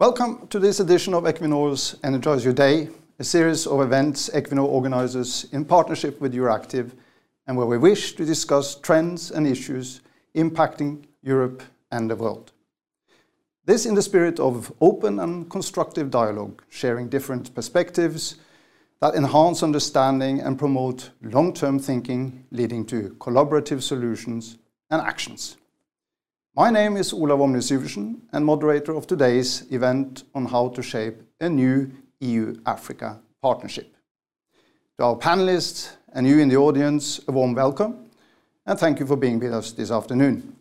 Welcome to this edition of Equinor's Energize Your Day, a series of events Equinor organizes in partnership with Euractiv, and where we wish to discuss trends and issues impacting Europe and the world. This in the spirit of open and constructive dialogue, sharing different perspectives that enhance understanding and promote long-term thinking, leading to collaborative solutions and actions. My name is Olav Åmnes and moderator of today's event on how to shape a new EU-Africa partnership. To our panelists and you in the audience, a warm welcome, and thank you for being with us this afternoon.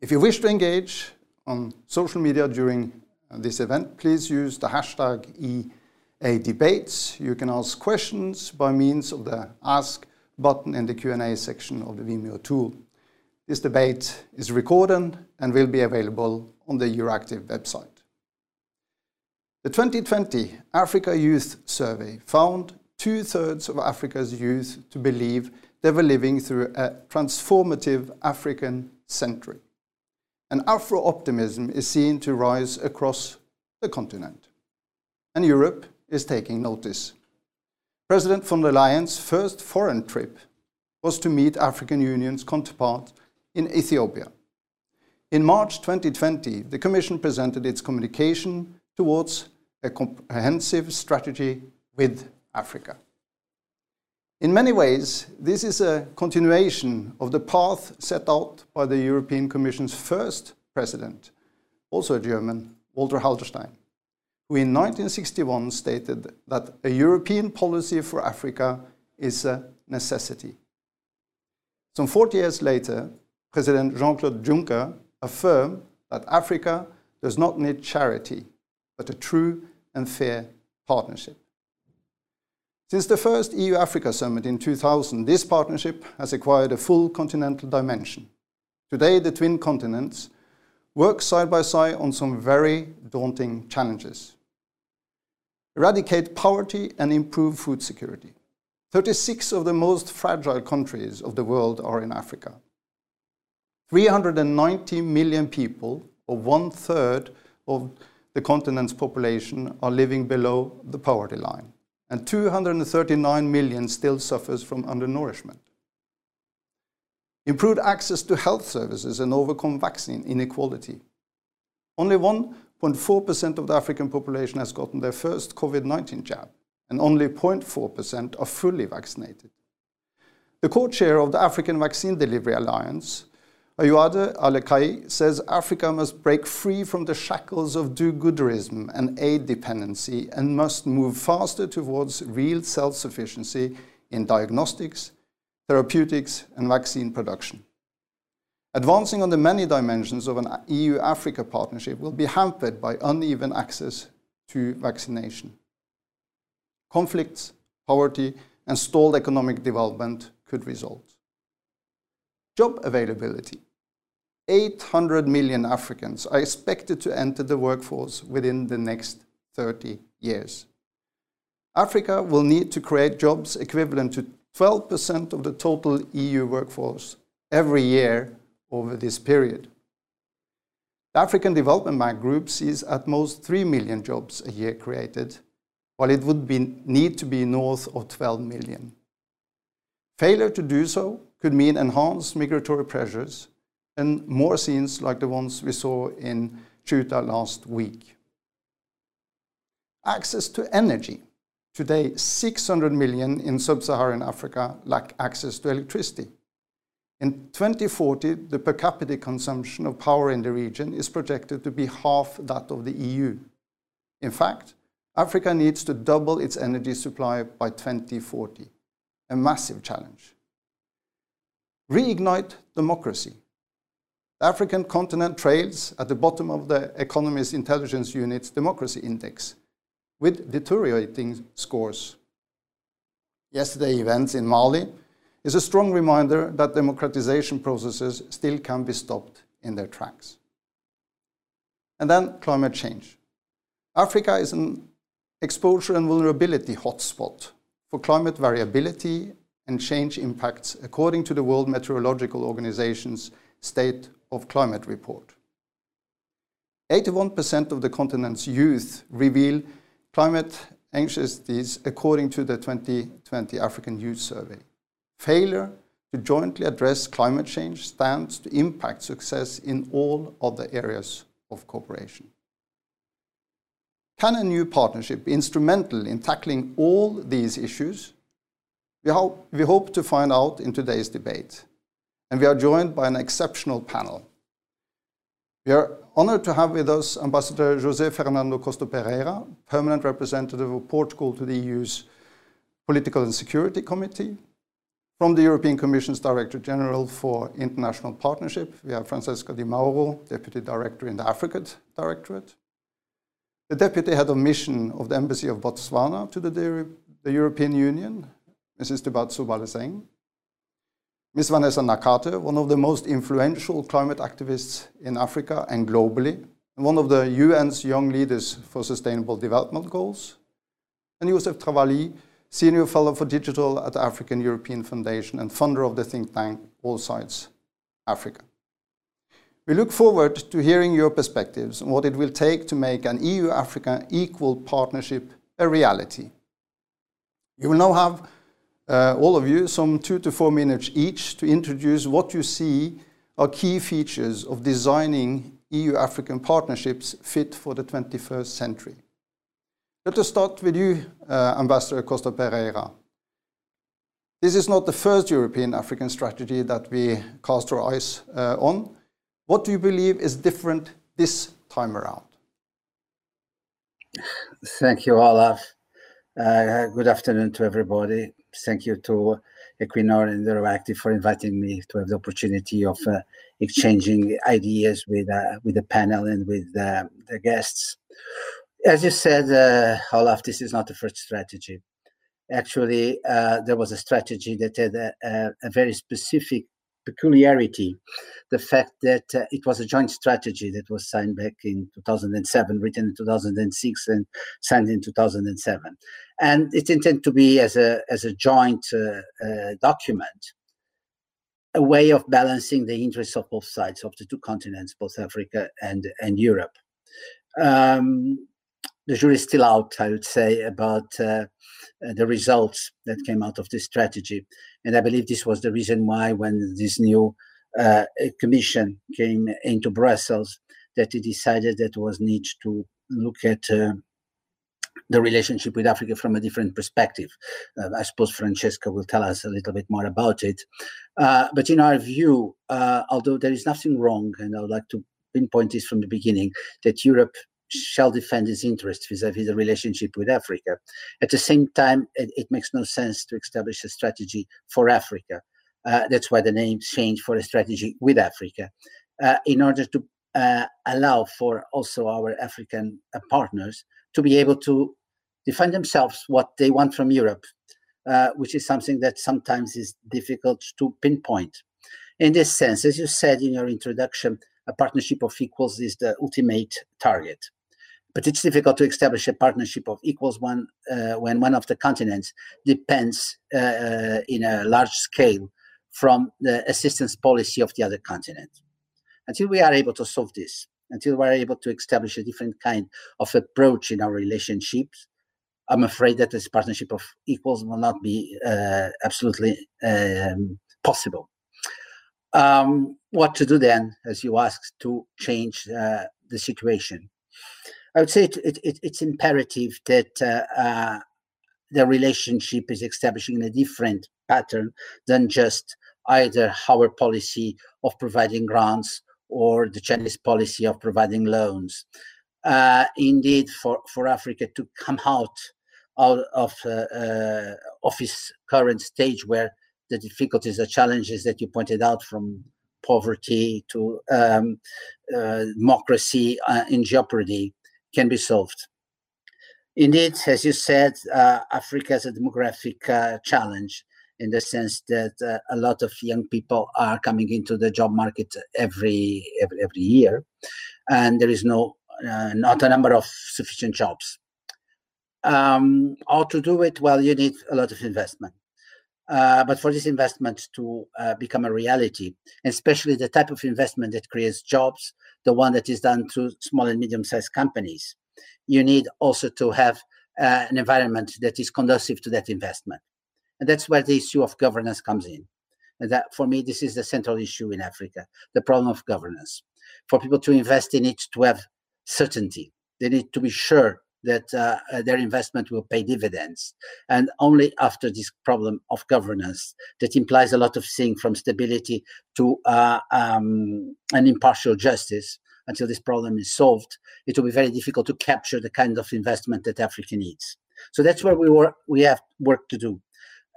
If you wish to engage on social media during this event, please use the hashtag EADebates. You can ask questions by means of the Ask button in the Q&A section of the Vimeo tool. This debate is recorded and will be available on the Euractiv website. The 2020 Africa Youth Survey found two-thirds of Africa's youth to believe they were living through a transformative African century. And Afro-optimism is seen to rise across the continent, and Europe is taking notice. President von der Leyen's first foreign trip was to meet African Union's counterpart in Ethiopia. In March 2020, the Commission presented its communication towards a comprehensive strategy with Africa. In many ways, this is a continuation of the path set out by the European Commission's first president, also a German, Walter Hallstein, who in 1961 stated that a European policy for Africa is a necessity. Some 40 years later, President Jean-Claude Juncker affirmed that Africa does not need charity, but a true and fair partnership. Since the first EU-Africa Summit in 2000, this partnership has acquired a full continental dimension. Today, the twin continents work side by side on some very daunting challenges. Eradicate poverty and improve food security. 36 of the most fragile countries of the world are in Africa. 390 million people, or one-third of the continent's population, are living below the poverty line, and 239 million still suffers from undernourishment. Improved access to health services and overcome vaccine inequality. Only 1.4% of the African population has gotten their first COVID-19 jab, and only 0.4% are fully vaccinated. The co-chair of the African Vaccine Delivery Alliance, Ayoade Alakija, says Africa must break free from the shackles of do-gooderism and aid dependency and must move faster towards real self-sufficiency in diagnostics, therapeutics, and vaccine production. Advancing on the many dimensions of an EU-Africa partnership will be hampered by uneven access to vaccination. Conflicts, poverty, and stalled economic development could result. Job availability. 800 million Africans are expected to enter the workforce within the next 30 years. Africa will need to create jobs equivalent to 12% of the total EU workforce every year over this period. The African Development Bank Group sees at most 3 million jobs a year created, while it would need to be north of 12 million. Failure to do so could mean enhanced migratory pressures and more scenes like the ones we saw in Ceuta last week. Access to energy. Today, 600 million in sub-Saharan Africa lack access to electricity. In 2040, the per capita consumption of power in the region is projected to be half that of the EU. In fact, Africa needs to double its energy supply by 2040, a massive challenge. Reignite democracy. The African continent trails at the bottom of The Economist Intelligence Unit's Democracy Index with deteriorating scores. Yesterday events in Mali is a strong reminder that democratization processes still can be stopped in their tracks. And then climate change. Africa is an exposure and vulnerability hotspot for climate variability and change impacts according to the World Meteorological Organization's State of Climate report. 81% of the continent's youth reveal climate anxieties according to the 2020 African Youth Survey. Failure to jointly address climate change stands to impact success in all other areas of cooperation. Can a new partnership be instrumental in tackling all these issues? We hope, to find out in today's debate, and we are joined by an exceptional panel. We are honored to have with us Ambassador José Fernando Costa Pereira, permanent representative of Portugal to the EU's Political and Security Committee. From the European Commission's Director General for International Partnership, we have Francesca Di Mauro, Deputy Director in the Africa Directorate. The Deputy Head of Mission of the Embassy of Botswana to the, the European Union, Mrs. Dibatso Baleseng. Ms. Vanessa Nakate, one of the most influential climate activists in Africa and globally, and one of the UN's young leaders for sustainable development goals. And Joseph Travali, Senior Fellow for Digital at the African European Foundation and founder of the think tank All Sides Africa. We look forward to hearing your perspectives on what it will take to make an EU-Africa equal partnership a reality. You will now have uh, all of you some two to four minutes each to introduce what you see are key features of designing EU-African partnerships fit for the 21st century. Let us start with you, uh, Ambassador Costa Pereira. This is not the first European African strategy that we cast our eyes uh, on. What do you believe is different this time around? Thank you, Olav. Uh, good afternoon to everybody thank you to Equinor and Euractiv for inviting me to have the opportunity of uh, exchanging ideas with uh, with the panel and with uh, the guests. As you said, uh, Olav, this is not the first strategy. Actually, uh, there was a strategy that had a, a very specific peculiarity the fact that uh, it was a joint strategy that was signed back in 2007, written in 2006, and signed in 2007. And it's intended to be as a, as a joint uh, uh, document, a way of balancing the interests of both sides of the two continents, both Africa and, and Europe. Um, the jury is still out, I would say, about uh, uh, the results that came out of this strategy. And I believe this was the reason why, when this new uh, commission came into Brussels, that it decided that it was need to look at uh, the relationship with Africa from a different perspective. Uh, I suppose Francesca will tell us a little bit more about it. Uh, but in our view, although there is nothing wrong, and I would like to pinpoint this from the beginning, that Europe shall defend its interests vis-à-vis the relationship with Africa. At the same time, it, it, makes no sense to establish a strategy for Africa. Uh, that's why the name changed for a strategy with Africa, uh, in order to uh, allow for also our African uh, partners to be able to define themselves what they want from Europe, uh, which is something that sometimes is difficult to pinpoint. In this sense, as you said in your introduction, a partnership of equals is the ultimate target but it's difficult to establish a partnership of equals one uh, when one of the continents depends uh, uh, in a large scale from the assistance policy of the other continent. Until we are able to solve this, until we are able to establish a different kind of approach in our relationships, I'm afraid that this partnership of equals will not be uh, absolutely um, possible. Um, what to do then, as you asked, to change uh, the situation? I would say it, it, it's imperative that uh, uh, the relationship is establishing a different pattern than just either our policy of providing grants or the Chinese policy of providing loans. Uh, indeed, for, for Africa to come out, out of, uh, uh, of its current stage where the difficulties, the challenges that you pointed out from poverty to um, uh, democracy in jeopardy, can be solved. Indeed, as you said, uh, Africa is a demographic uh, challenge in the sense that uh, a lot of young people are coming into the job market every every, every year, and there is no uh, not a number of sufficient jobs. Um, how to do it? Well, you need a lot of investment. Uh, but for this investment to uh, become a reality, especially the type of investment that creates jobs, the one that is done through small and medium-sized companies, you need also to have uh, an environment that is conducive to that investment. And that's where the issue of governance comes in. And that, for me, this is the central issue in Africa, the problem of governance. For people to invest in it, to have certainty, they need to be sure that uh, their investment will pay dividends. And only after this problem of governance, that implies a lot of things from stability to uh, um, an impartial justice, until this problem is solved, it will be very difficult to capture the kind of investment that Africa needs. So that's where we work, we have work to do.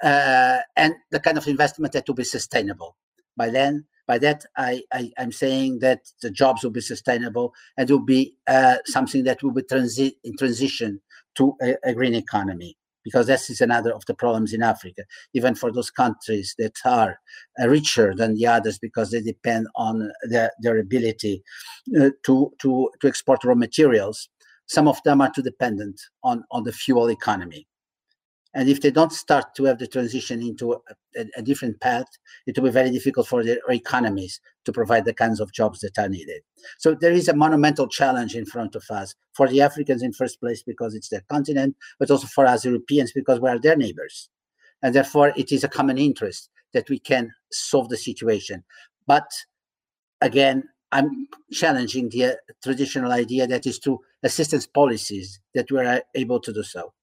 Uh, and the kind of investment that will be sustainable. By then, by that, I, I, am saying that the jobs will be sustainable and will be uh, something that will be transi- in transition to a, a, green economy. Because this is another of the problems in Africa, even for those countries that are uh, richer than the others because they depend on their, their ability uh, to, to, to export raw materials. Some of them are too dependent on, on the fuel economy and if they don't start to have the transition into a, a, different path, it will be very difficult for their economies to provide the kinds of jobs that are needed. So there is a monumental challenge in front of us for the Africans in first place because it's their continent, but also for us Europeans because we are their neighbors. And therefore, it is a common interest that we can solve the situation. But again, I'm challenging the uh, traditional idea that is through assistance policies that we are able to do so.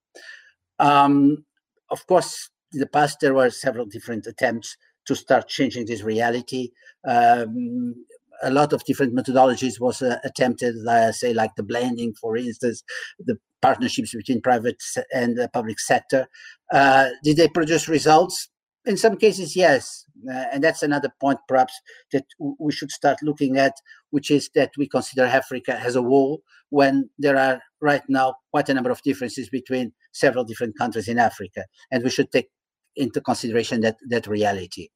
Um, of course, in the past, there were several different attempts to start changing this reality. Um, a lot of different methodologies was uh, attempted, uh, say, like the blending, for instance, the partnerships between private and the public sector. Uh, did they produce results? In some cases, yes. Uh, and that's another point, perhaps, that we should start looking at, which is that we consider Africa as a whole when there are right now quite a number of differences between several different countries in Africa. And we should take into consideration that, that reality.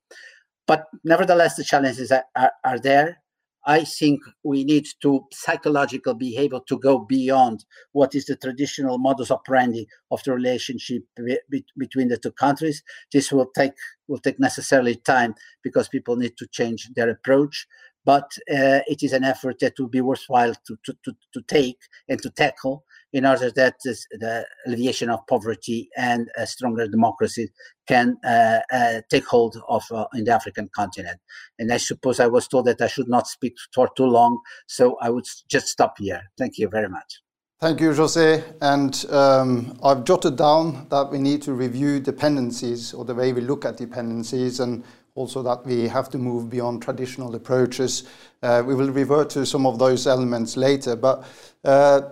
But nevertheless, the challenges are, are, are there. I think we need to psychologically be able to go beyond what is the traditional modus operandi of the relationship be, between the two countries. This will take will take necessarily time because people need to change their approach. But uh, it is an effort that will be worthwhile to, to, to, to take and to tackle in order that this, the alleviation of poverty and a stronger democracy can uh, uh, take hold of uh, in the African continent. And I suppose I was told that I should not speak for too long, so I would just stop here. Thank you very much. Thank you, Jose. And um, I've jotted down that we need to review dependencies or the way we look at dependencies and also that we have to move beyond traditional approaches. Uh, we will revert to some of those elements later. But uh,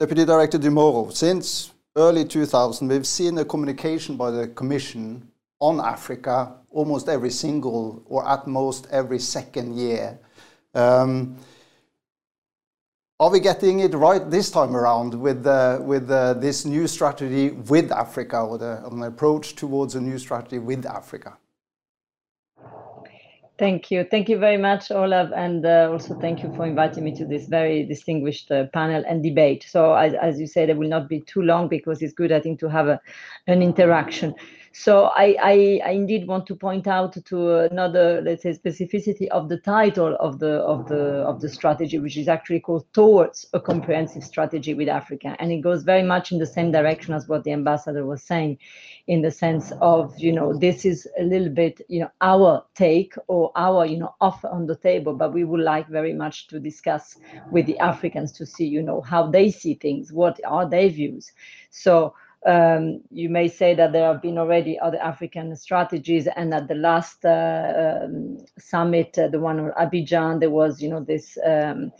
Deputy Director Di Mauro, since early 2000, we've seen a communication by the Commission on Africa almost every single or at most every second year. Um, are we getting it right this time around with, uh, with uh, this new strategy with Africa or the, an approach towards a new strategy with Africa? Thank you. Thank you very much, Olav, and uh, also thank you for inviting me to this very distinguished uh, panel and debate. So, as, as you said, it will not be too long because it's good, I think, to have a, an interaction. So I, I, I, indeed want to point out to another, let's say, specificity of the title of the of the of the strategy, which is actually called "Towards a Comprehensive Strategy with Africa," and it goes very much in the same direction as what the ambassador was saying, in the sense of you know this is a little bit you know our take or our you know offer on the table, but we would like very much to discuss with the Africans to see you know how they see things, what are their views. So um, you may say that there have been already other African strategies, and at the last uh, um, summit, uh, the one in Abidjan, there was, you know, this um,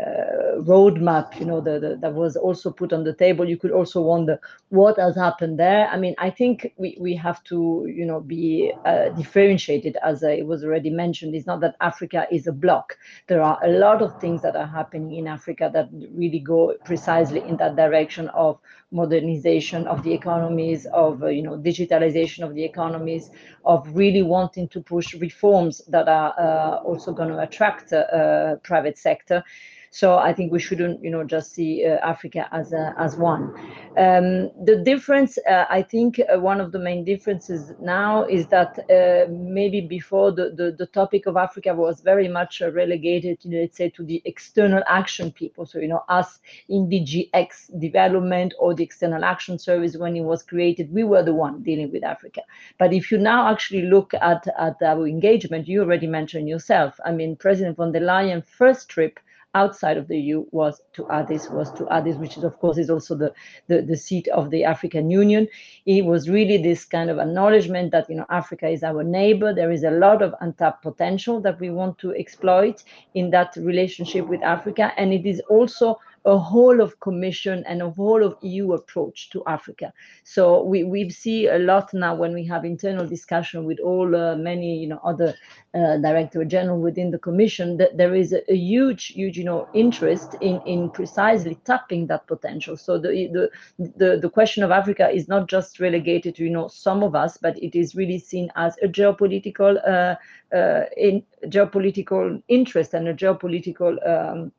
uh, roadmap, you know, the, the, that was also put on the table. You could also wonder what has happened there. I mean, I think we, we have to, you know, be uh, differentiated, as it was already mentioned. It's not that Africa is a block. There are a lot of things that are happening in Africa that really go precisely in that direction of modernization of the economies, of, uh, you know, digitalization of the economies, of really wanting to push reforms that are uh, also going to attract uh, private sector. So I think we shouldn't, you know, just see uh, Africa as a, as one. Um, the difference, uh, I think, uh, one of the main differences now is that uh, maybe before the, the, the topic of Africa was very much uh, relegated, you know, let's say, to the external action people. So you know, us in DGX development or the External Action Service when it was created, we were the one dealing with Africa. But if you now actually look at at our engagement, you already mentioned yourself. I mean, President von der Leyen first trip outside of the EU was to Addis, was to Addis, which is of course is also the, the, the seat of the African Union. It was really this kind of acknowledgement that you know Africa is our neighbor. There is a lot of untapped potential that we want to exploit in that relationship with Africa, and it is also a whole of commission and a whole of EU approach to Africa. So we, we see a lot now when we have internal discussion with all uh, many you know other uh, director general within the commission that there is a, a, huge huge you know interest in in precisely tapping that potential. So the the the, the question of Africa is not just relegated to you know some of us, but it is really seen as a geopolitical uh, uh in geopolitical interest and a geopolitical um,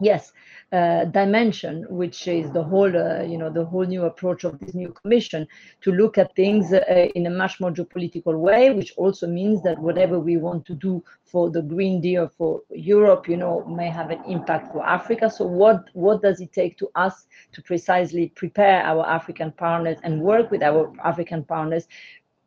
yes uh, dimension, which is the whole, uh, you know, the whole new approach of this new commission to look at things uh, in a much more geopolitical way, which also means that whatever we want to do for the Green Deal for Europe, you know, may have an impact for Africa. So what what does it take to us to precisely prepare our African partners and work with our African partners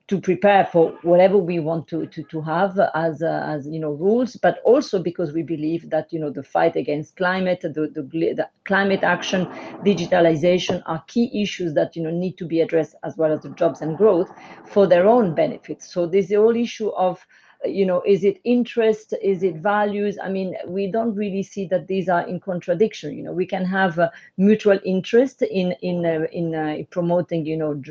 to prepare for whatever we want to to, to have as uh, as you know rules but also because we believe that you know the fight against climate the, the, the climate action digitalization are key issues that you know need to be addressed as well as the jobs and growth for their own benefits. So the whole issue of you know is it interest is it values? I mean we don't really see that these are in contradiction you know. We can have mutual interest in in uh, in uh, promoting you know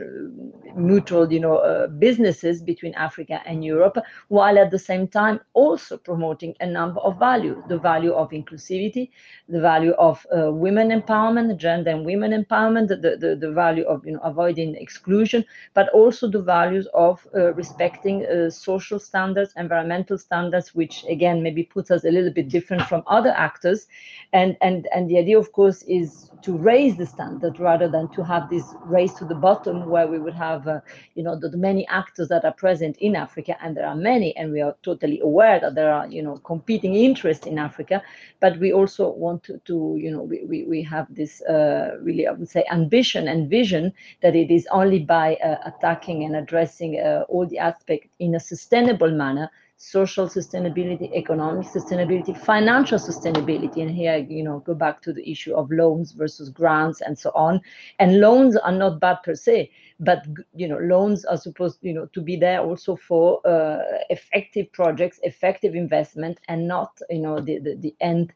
mutual you know uh, businesses between africa and europe while at the same time also promoting a number of values the value of inclusivity the value of uh, women empowerment gender and women empowerment the, the the value of you know avoiding exclusion but also the values of uh, respecting uh, social standards environmental standards, which again maybe puts us a little bit different from other actors. And and and the idea, of course, is to raise the standard rather than to have this race to the bottom where we would have, uh, you know, the, the, many actors that are present in Africa, and there are many, and we are totally aware that there are, you know, competing interests in Africa. But we also want to, to you know, we, we, we have this uh, really, I would say, ambition and vision that it is only by uh, attacking and addressing uh, all the aspects in a sustainable manner social sustainability, economic sustainability, financial sustainability. And here, you know, go back to the issue of loans versus grants and so on. And loans are not bad per se, but you know, loans are supposed, you know, to be there also for uh, effective projects, effective investment, and not, you know, the the, the end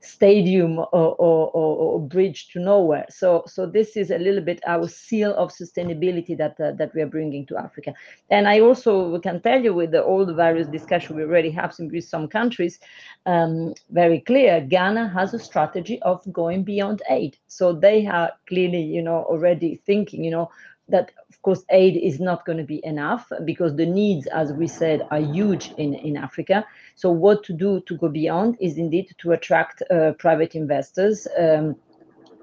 stadium or, or, or, bridge to nowhere. So, so this is a little bit our seal of sustainability that uh, that we are bringing to Africa. And I also can tell you with the, all the various discussions we already have with some countries, um, very clear. Ghana has a strategy of going beyond aid. So they are clearly, you know, already thinking, you know, that of course aid is not going to be enough because the needs as we said are huge in in africa. So what to do to go beyond is indeed to attract uh, private investors um,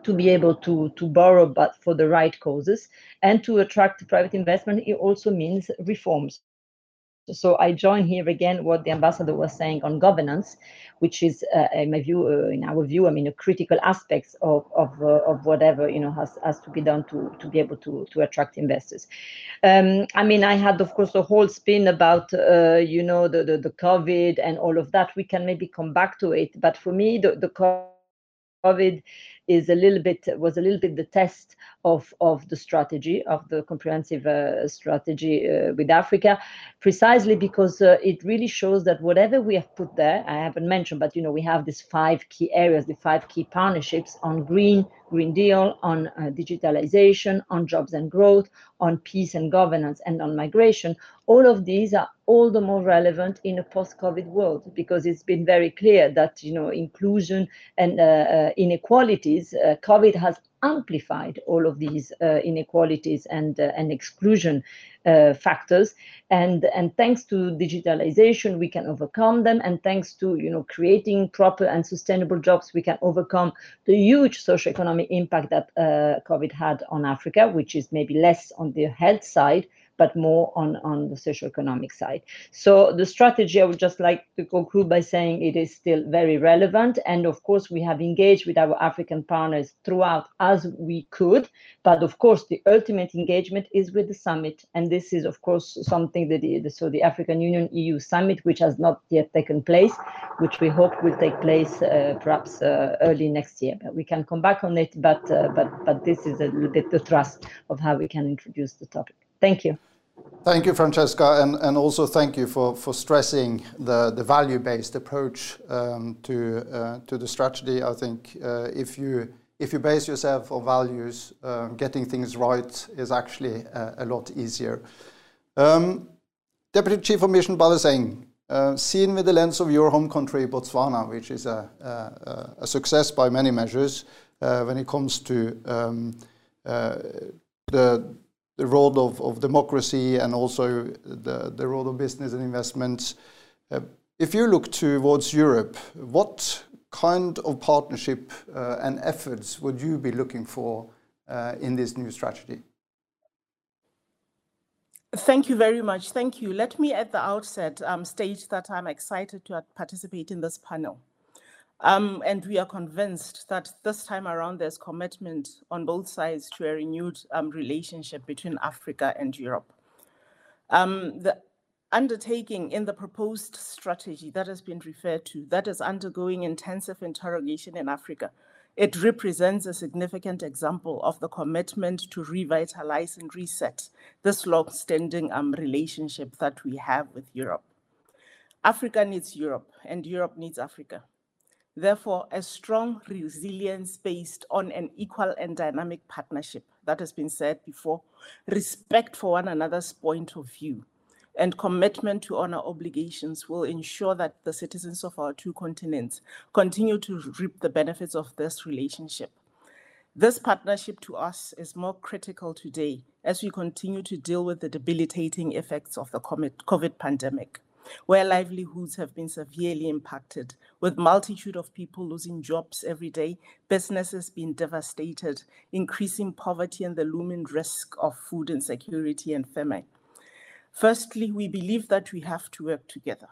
to be able to to borrow but for the right causes. And to attract private investment it also means reforms so I join here again what the ambassador was saying on governance, which is, uh, in my view, uh, in our view, I mean, a critical aspect of of, uh, of whatever you know has has to be done to to be able to to attract investors. Um, I mean, I had of course a whole spin about uh, you know the, the the COVID and all of that. We can maybe come back to it, but for me, the the COVID is a little bit was a little bit the test of of the strategy of the comprehensive uh, strategy uh, with Africa, precisely because uh, it really shows that whatever we have put there, I haven't mentioned, but you know we have these five key areas, the five key partnerships on green, Green Deal, on uh, digitalization, on jobs and growth, on peace and governance, and on migration. All of these are all the more relevant in a post-COVID world because it's been very clear that you know inclusion and uh, uh, inequalities, COVID has amplified all of these uh, inequalities and uh, and exclusion uh, factors. And and thanks to digitalization we can overcome them. And thanks to you know creating proper and sustainable jobs we can overcome the huge socioeconomic impact that uh, covid had on africa which is maybe less on the health side but more on, on the socioeconomic side. So the strategy, I would just like to conclude by saying it is still very relevant. And of course, we have engaged with our African partners throughout as we could. But of course, the ultimate engagement is with the summit. And this is, of course, something that the, so the African Union EU summit, which has not yet taken place, which we hope will take place uh, perhaps uh, early next year. But we can come back on it. But, uh, but, but this is a little bit the thrust of how we can introduce the topic. Thank you. Thank you, Francesca, and, and also thank you for, for stressing the, the value-based approach um, to, uh, to the strategy. I think uh, if, you, if you base yourself on values, uh, getting things right is actually a, a lot easier. Um, Deputy Chief of Mission Baleseng, uh, seen with the lens of your home country, Botswana, which is a, a, a success by many measures uh, when it comes to um, uh, the the role of, of democracy and also the, the role of business and investments. Uh, if you look towards Europe, what kind of partnership uh, and efforts would you be looking for uh, in this new strategy? Thank you very much. Thank you. Let me at the outset um, state that I'm excited to participate in this panel. Um, and we are convinced that this time around there's commitment on both sides to a renewed um, relationship between Africa and Europe. Um, the undertaking in the proposed strategy that has been referred to, that is undergoing intensive interrogation in Africa, it represents a significant example of the commitment to revitalize and reset this long-standing um, relationship that we have with Europe. Africa needs Europe and Europe needs Africa. Therefore, a strong resilience based on an equal and dynamic partnership, that has been said before, respect for one another's point of view, and commitment to honor obligations will ensure that the citizens of our two continents continue to reap the benefits of this relationship. This partnership to us is more critical today as we continue to deal with the debilitating effects of the COVID pandemic where livelihoods have been severely impacted, with multitude of people losing jobs every day, businesses being devastated, increasing poverty and the looming risk of food insecurity and famine. Firstly, we believe that we have to work together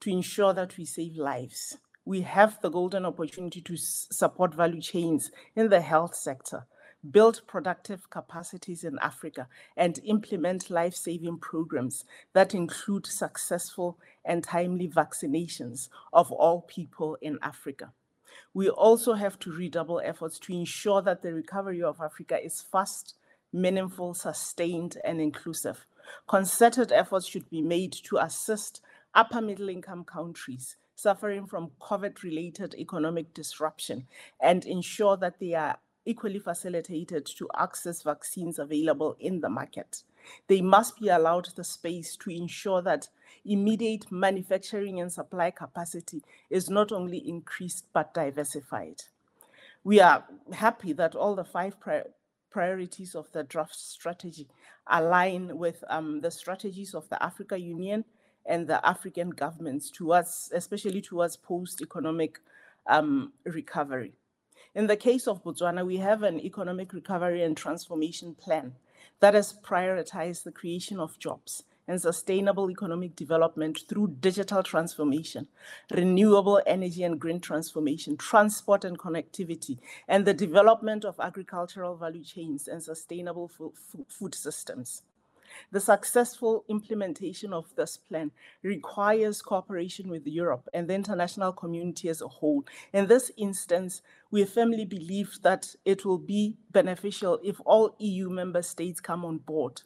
to ensure that we save lives. We have the golden opportunity to support value chains in the health sector, build productive capacities in Africa, and implement life saving programs that include successful and timely vaccinations of all people in Africa. We also have to redouble efforts to ensure that the recovery of Africa is fast, meaningful, sustained, and inclusive. Concerted efforts should be made to assist upper middle income countries suffering from COVID related economic disruption and ensure that they are equally facilitated to access vaccines available in the market. They must be allowed the space to ensure that immediate manufacturing and supply capacity is not only increased but diversified. We are happy that all the five pri priorities of the draft strategy align with um, the strategies of the Africa Union and the African governments towards, especially towards post-economic um, recovery. In the case of Botswana, we have an economic recovery and transformation plan that has prioritized the creation of jobs and sustainable economic development through digital transformation, renewable energy and green transformation, transport and connectivity, and the development of agricultural value chains and sustainable food systems. The successful implementation of this plan requires cooperation with Europe and the international community as a whole. In this instance, we firmly believe that it will be beneficial if all EU member states come on board.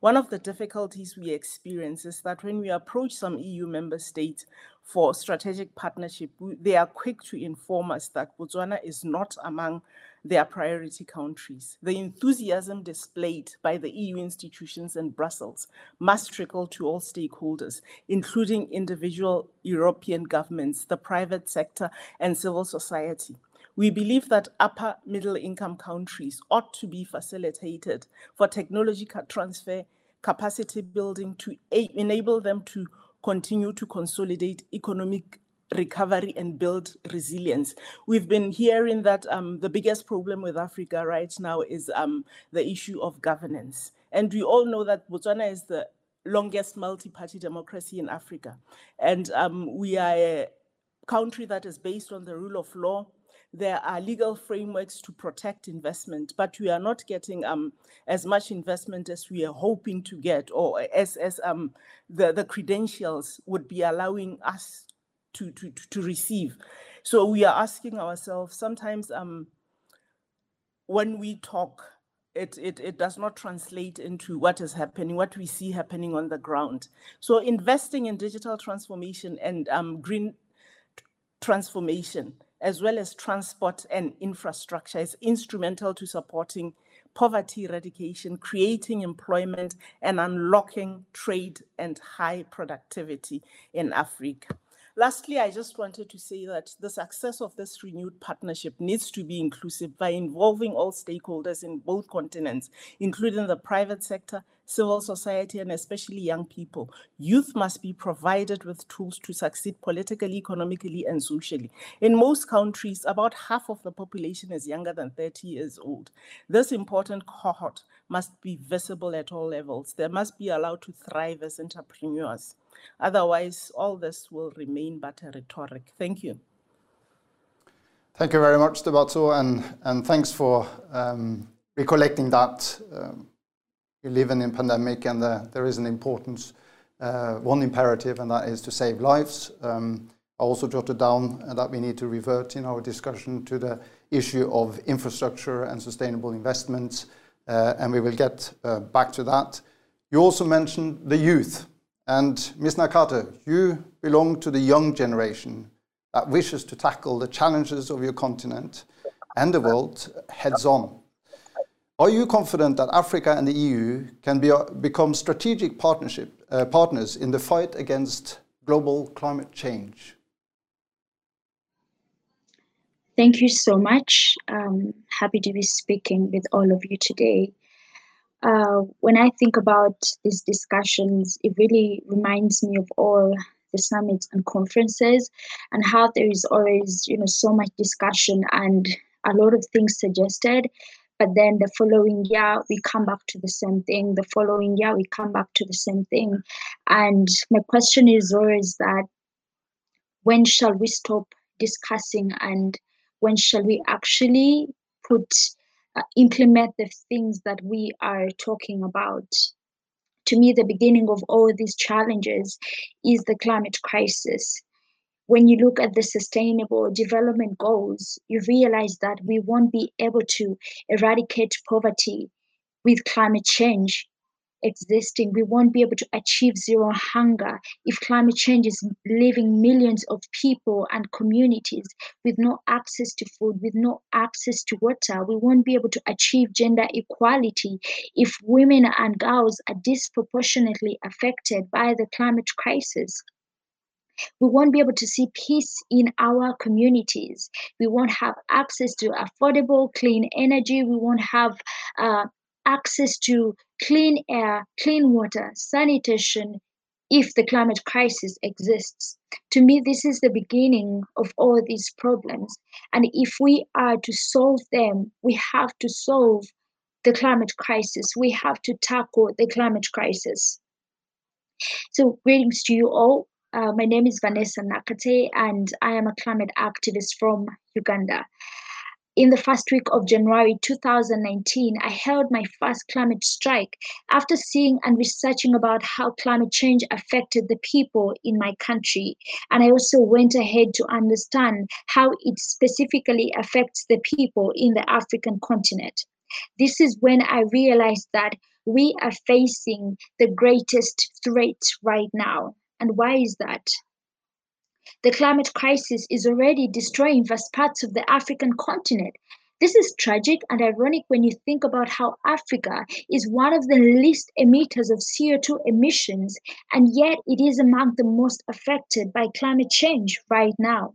One of the difficulties we experience is that when we approach some EU member states for strategic partnership, they are quick to inform us that Botswana is not among their priority countries. The enthusiasm displayed by the EU institutions and Brussels must trickle to all stakeholders, including individual European governments, the private sector, and civil society. We believe that upper middle income countries ought to be facilitated for technology transfer, capacity building to enable them to continue to consolidate economic recovery and build resilience. We've been hearing that um, the biggest problem with Africa right now is um, the issue of governance. And we all know that Botswana is the longest multi-party democracy in Africa. And um, we are a country that is based on the rule of law. There are legal frameworks to protect investment, but we are not getting um, as much investment as we are hoping to get, or as, as um, the, the credentials would be allowing us to, to, to receive. So we are asking ourselves sometimes um, when we talk, it, it, it does not translate into what is happening, what we see happening on the ground. So investing in digital transformation and um, green transformation, as well as transport and infrastructure is instrumental to supporting poverty eradication, creating employment, and unlocking trade and high productivity in Africa. Lastly, I just wanted to say that the success of this renewed partnership needs to be inclusive by involving all stakeholders in both continents, including the private sector, civil society, and especially young people. Youth must be provided with tools to succeed politically, economically, and socially. In most countries, about half of the population is younger than 30 years old. This important cohort must be visible at all levels. They must be allowed to thrive as entrepreneurs. Otherwise, all this will remain but a rhetoric. Thank you. Thank you very much, Debato, and, and thanks for um, recollecting that. Um, we live in a pandemic and uh, there is an importance, uh, one imperative, and that is to save lives. Um, I also jotted down that we need to revert in our discussion to the issue of infrastructure and sustainable investments, uh, and we will get uh, back to that. You also mentioned the youth. And Ms. Nakate, you belong to the young generation that wishes to tackle the challenges of your continent and the world heads on. Are you confident that Africa and the EU can be, become strategic partnership, uh, partners in the fight against global climate change? Thank you so much. Um, happy to be speaking with all of you today. Uh, when I think about these discussions, it really reminds me of all the summits and conferences and how there is always, you know, so much discussion and a lot of things suggested. But then the following year, we come back to the same thing. The following year, we come back to the same thing. And my question is always that when shall we stop discussing and when shall we actually put uh, implement the things that we are talking about. To me, the beginning of all these challenges is the climate crisis. When you look at the sustainable development goals, you realize that we won't be able to eradicate poverty with climate change existing, we won't be able to achieve zero hunger if climate change is leaving millions of people and communities with no access to food, with no access to water. We won't be able to achieve gender equality if women and girls are disproportionately affected by the climate crisis we won't be able to see peace in our communities. We won't have access to affordable, clean energy. We won't have uh, access to clean air, clean water, sanitation, if the climate crisis exists. To me, this is the beginning of all these problems. And if we are to solve them, we have to solve the climate crisis. We have to tackle the climate crisis. So, greetings to you all. Uh, my name is Vanessa Nakate, and I am a climate activist from Uganda in the first week of January 2019, I held my first climate strike after seeing and researching about how climate change affected the people in my country. And I also went ahead to understand how it specifically affects the people in the African continent. This is when I realized that we are facing the greatest threat right now. And why is that? The climate crisis is already destroying vast parts of the African continent. This is tragic and ironic when you think about how Africa is one of the least emitters of CO2 emissions, and yet it is among the most affected by climate change right now.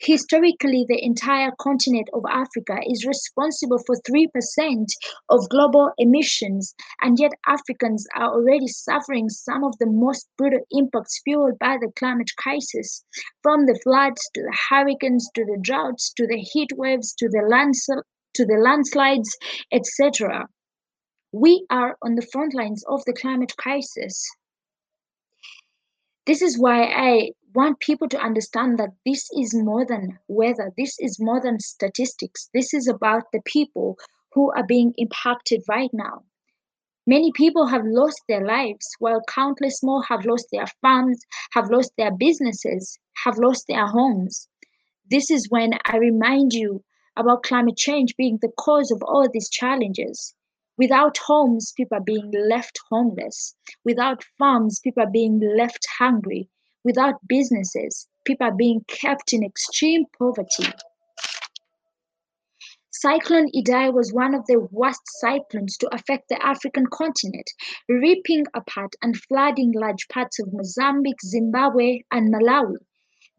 Historically, the entire continent of Africa is responsible for 3% of global emissions, and yet Africans are already suffering some of the most brutal impacts fueled by the climate crisis, from the floods to the hurricanes to the droughts to the heat waves to the, to the landslides, etc. We are on the front lines of the climate crisis. This is why I want people to understand that this is more than weather, this is more than statistics. This is about the people who are being impacted right now. Many people have lost their lives, while countless more have lost their farms, have lost their businesses, have lost their homes. This is when I remind you about climate change being the cause of all these challenges. Without homes, people are being left homeless. Without farms, people are being left hungry. Without businesses, people are being kept in extreme poverty. Cyclone Idai was one of the worst cyclones to affect the African continent, ripping apart and flooding large parts of Mozambique, Zimbabwe, and Malawi.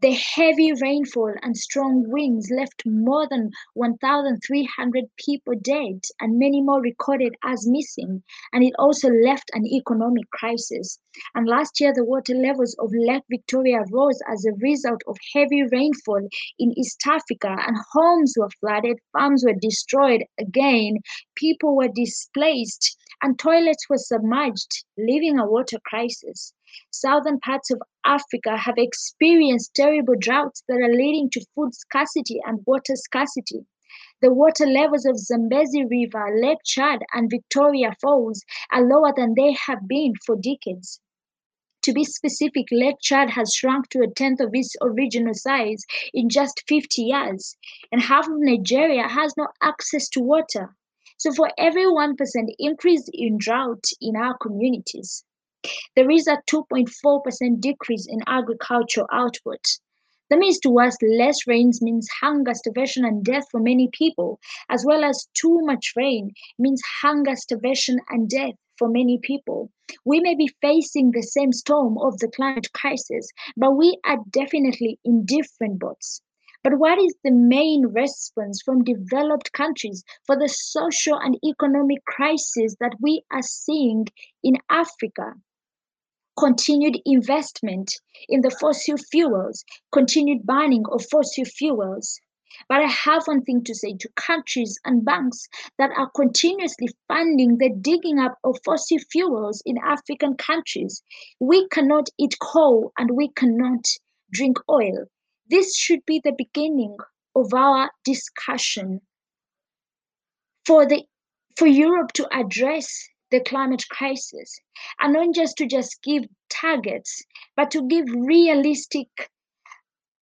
The heavy rainfall and strong winds left more than 1,300 people dead and many more recorded as missing. And it also left an economic crisis. And last year, the water levels of Lake Victoria rose as a result of heavy rainfall in East Africa, and homes were flooded, farms were destroyed again, people were displaced, and toilets were submerged, leaving a water crisis. Southern parts of Africa have experienced terrible droughts that are leading to food scarcity and water scarcity. The water levels of Zambezi River, Lake Chad, and Victoria Falls are lower than they have been for decades. To be specific, Lake Chad has shrunk to a tenth of its original size in just 50 years, and half of Nigeria has no access to water. So, for every 1% increase in drought in our communities, there is a 2.4% decrease in agricultural output. That means to us, less rains means hunger, starvation, and death for many people, as well as too much rain means hunger, starvation, and death for many people. We may be facing the same storm of the climate crisis, but we are definitely in different boats. But what is the main response from developed countries for the social and economic crisis that we are seeing in Africa? Continued investment in the fossil fuels, continued banning of fossil fuels. But I have one thing to say to countries and banks that are continuously funding the digging up of fossil fuels in African countries. We cannot eat coal and we cannot drink oil. This should be the beginning of our discussion for the for Europe to address the climate crisis. And not just to just give targets but to give realistic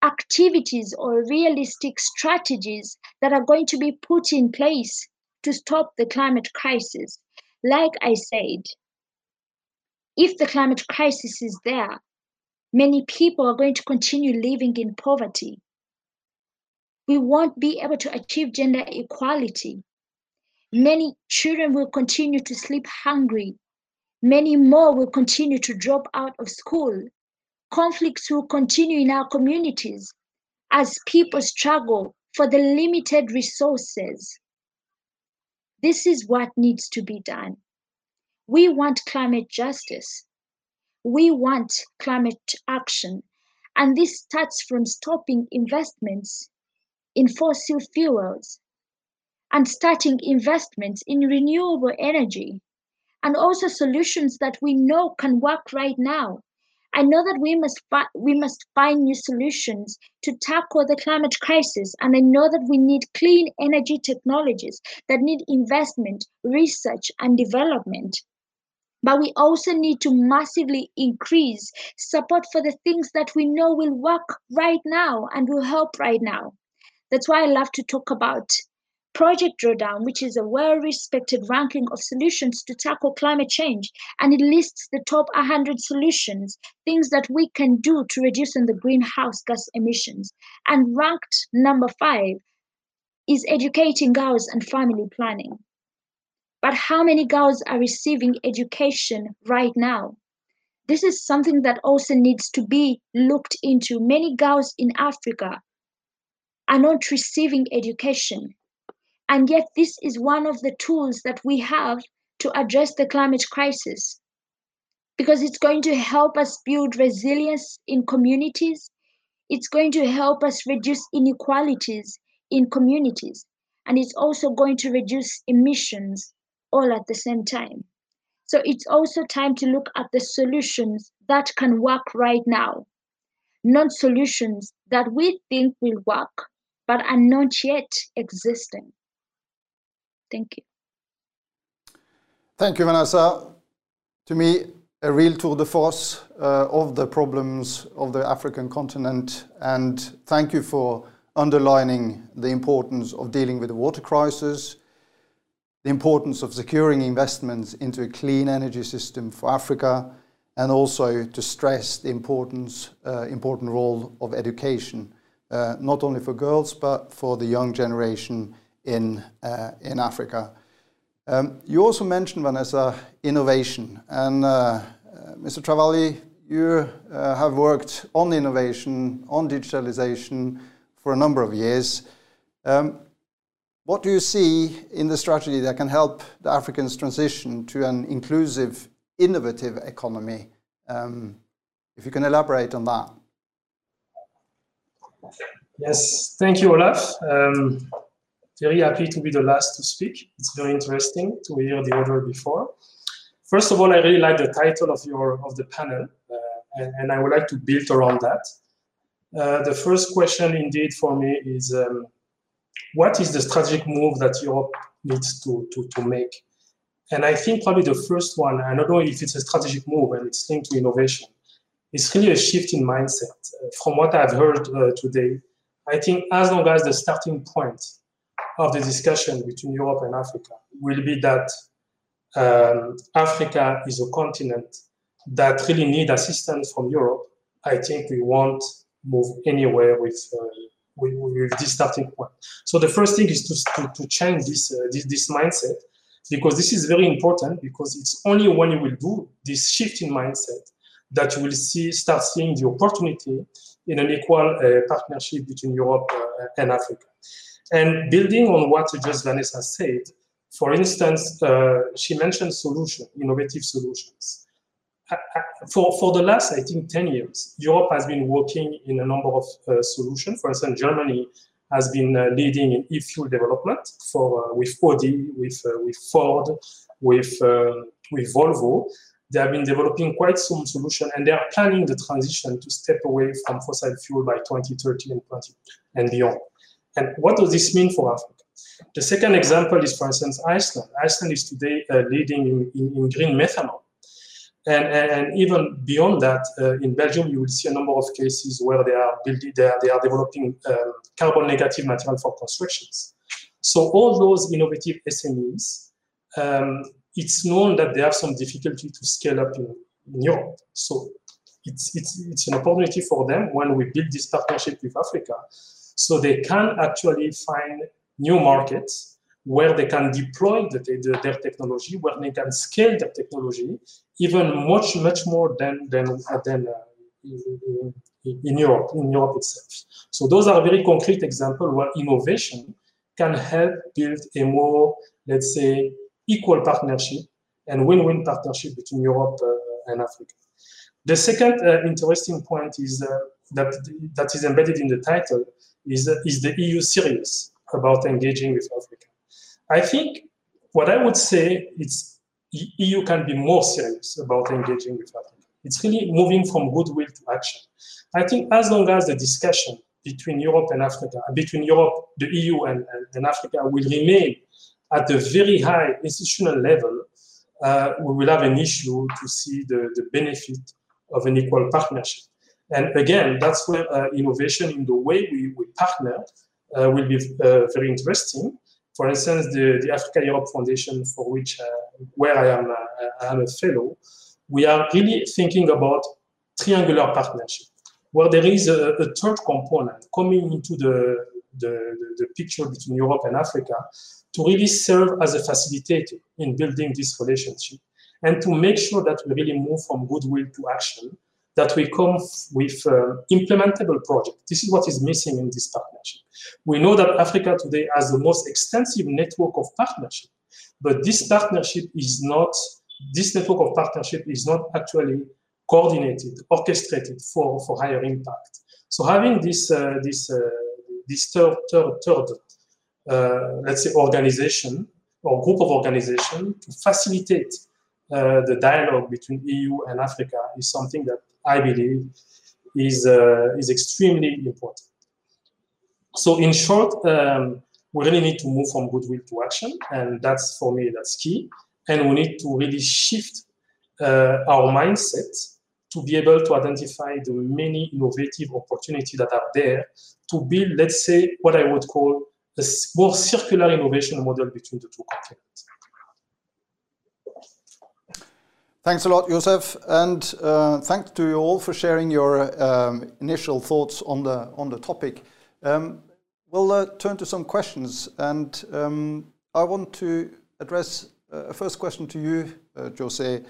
activities or realistic strategies that are going to be put in place to stop the climate crisis. Like i said if the climate crisis is there many people are going to continue living in poverty. We won't be able to achieve gender equality Many children will continue to sleep hungry. Many more will continue to drop out of school. Conflicts will continue in our communities as people struggle for the limited resources. This is what needs to be done. We want climate justice. We want climate action. And this starts from stopping investments in fossil fuels and starting investments in renewable energy and also solutions that we know can work right now. I know that we must fi- we must find new solutions to tackle the climate crisis, and I know that we need clean energy technologies that need investment, research, and development. But we also need to massively increase support for the things that we know will work right now and will help right now. That's why I love to talk about Project Drawdown, which is a well respected ranking of solutions to tackle climate change, and it lists the top 100 solutions, things that we can do to reduce the greenhouse gas emissions. And ranked number five is educating girls and family planning. But how many girls are receiving education right now? This is something that also needs to be looked into. Many girls in Africa are not receiving education. And yet, this is one of the tools that we have to address the climate crisis because it's going to help us build resilience in communities. It's going to help us reduce inequalities in communities. And it's also going to reduce emissions all at the same time. So it's also time to look at the solutions that can work right now, not solutions that we think will work, but are not yet existing. Thank you. Thank you, Vanessa. To me, a real tour de force uh, of the problems of the African continent, and thank you for underlining the importance of dealing with the water crisis, the importance of securing investments into a clean energy system for Africa, and also to stress the importance, uh, important role of education, uh, not only for girls, but for the young generation in, uh, in Africa. Um, you also mentioned, Vanessa, innovation. And uh, uh, Mr. Travaly, you uh, have worked on innovation, on digitalization, for a number of years. Um, what do you see in the strategy that can help the Africans transition to an inclusive, innovative economy? Um, if you can elaborate on that. Yes, thank you, Olav. Um, very happy to be the last to speak. It's very interesting to hear the order before. First of all, I really like the title of your of the panel, uh, and, and, I would like to build around that. Uh, the first question indeed for me is um, what is the strategic move that Europe needs to, to, to make? And I think probably the first one, I don't know if it's a strategic move and it's linked to innovation, it's really a shift in mindset. Uh, from what I've heard uh, today, I think as long as the starting point of the discussion between Europe and Africa will be that um, Africa is a continent that really need assistance from Europe, I think we won't move anywhere with, uh, with, with, this starting point. So the first thing is to, to, to change this, uh, this, this mindset because this is very important because it's only when you will do this shift in mindset that you will see start seeing the opportunity in an equal uh, partnership between Europe uh, and Africa. And building on what just Vanessa said, for instance, uh, she mentioned solution, innovative solutions for, for the last, I think, 10 years, Europe has been working in a number of uh, solutions. For instance, Germany has been uh, leading in e-fuel development for uh, with Audi, with uh, with Ford, with um, with Volvo. They have been developing quite some solution, and they are planning the transition to step away from fossil fuel by 2030 and 20 and beyond. And what does this mean for Africa? The second example is, for instance, Iceland. Iceland is today uh, leading in, in, in green methanol. And, and, even beyond that, uh, in Belgium, you will see a number of cases where they are building, they are, they are developing um, carbon negative material for constructions. So all those innovative SMEs, um, it's known that they have some difficulty to scale up in, in Europe. So it's, it's, it's an opportunity for them when we build this partnership with Africa, so they can actually find new markets where they can deploy the, the, their technology, where they can scale their technology even much, much more than, than, than uh, in, in, Europe, in Europe itself. So those are very concrete examples where innovation can help build a more, let's say, equal partnership and win-win partnership between Europe uh, and Africa. The second uh, interesting point is uh, that that is embedded in the title is, is the EU serious about engaging with Africa. I think what I would say is EU can be more serious about engaging with Africa. It's really moving from goodwill to action. I think as long as the discussion between Europe and Africa, between Europe, the EU and, and, and Africa will remain at a very high institutional level, uh, we will have an issue to see the, the benefit of an equal partnership. And again, that's where uh, innovation in the way we, we partner uh, will be uh, very interesting. For instance, the, the Africa Europe Foundation, for which uh, where I am, uh, I am a fellow, we are really thinking about triangular partnership, where there is a, a third component coming into the, the, the, the picture between Europe and Africa to really serve as a facilitator in building this relationship and to make sure that we really move from goodwill to action that we come with implementable project. This is what is missing in this partnership. We know that Africa today has the most extensive network of partnership, but this partnership is not, this network of partnership is not actually coordinated, orchestrated for, for higher impact. So having this, uh, this, uh, this third, third, third uh, let's say, organization or group of organization to facilitate the dialogue between EU and Africa is something that I believe is, uh, is extremely important. So in short, um, we really need to move from goodwill to action, and that's for me, that's key. And we need to really shift uh, our mindset to be able to identify the many innovative opportunities that are there to build, let's say, what I would call a more circular innovation model between the two continents. Thanks a lot, Joseph, and uh, thanks to you all for sharing your um, initial thoughts on the on the topic. Um, we'll uh, turn to some questions, and um, I want to address uh, a first question to you, uh, Jose.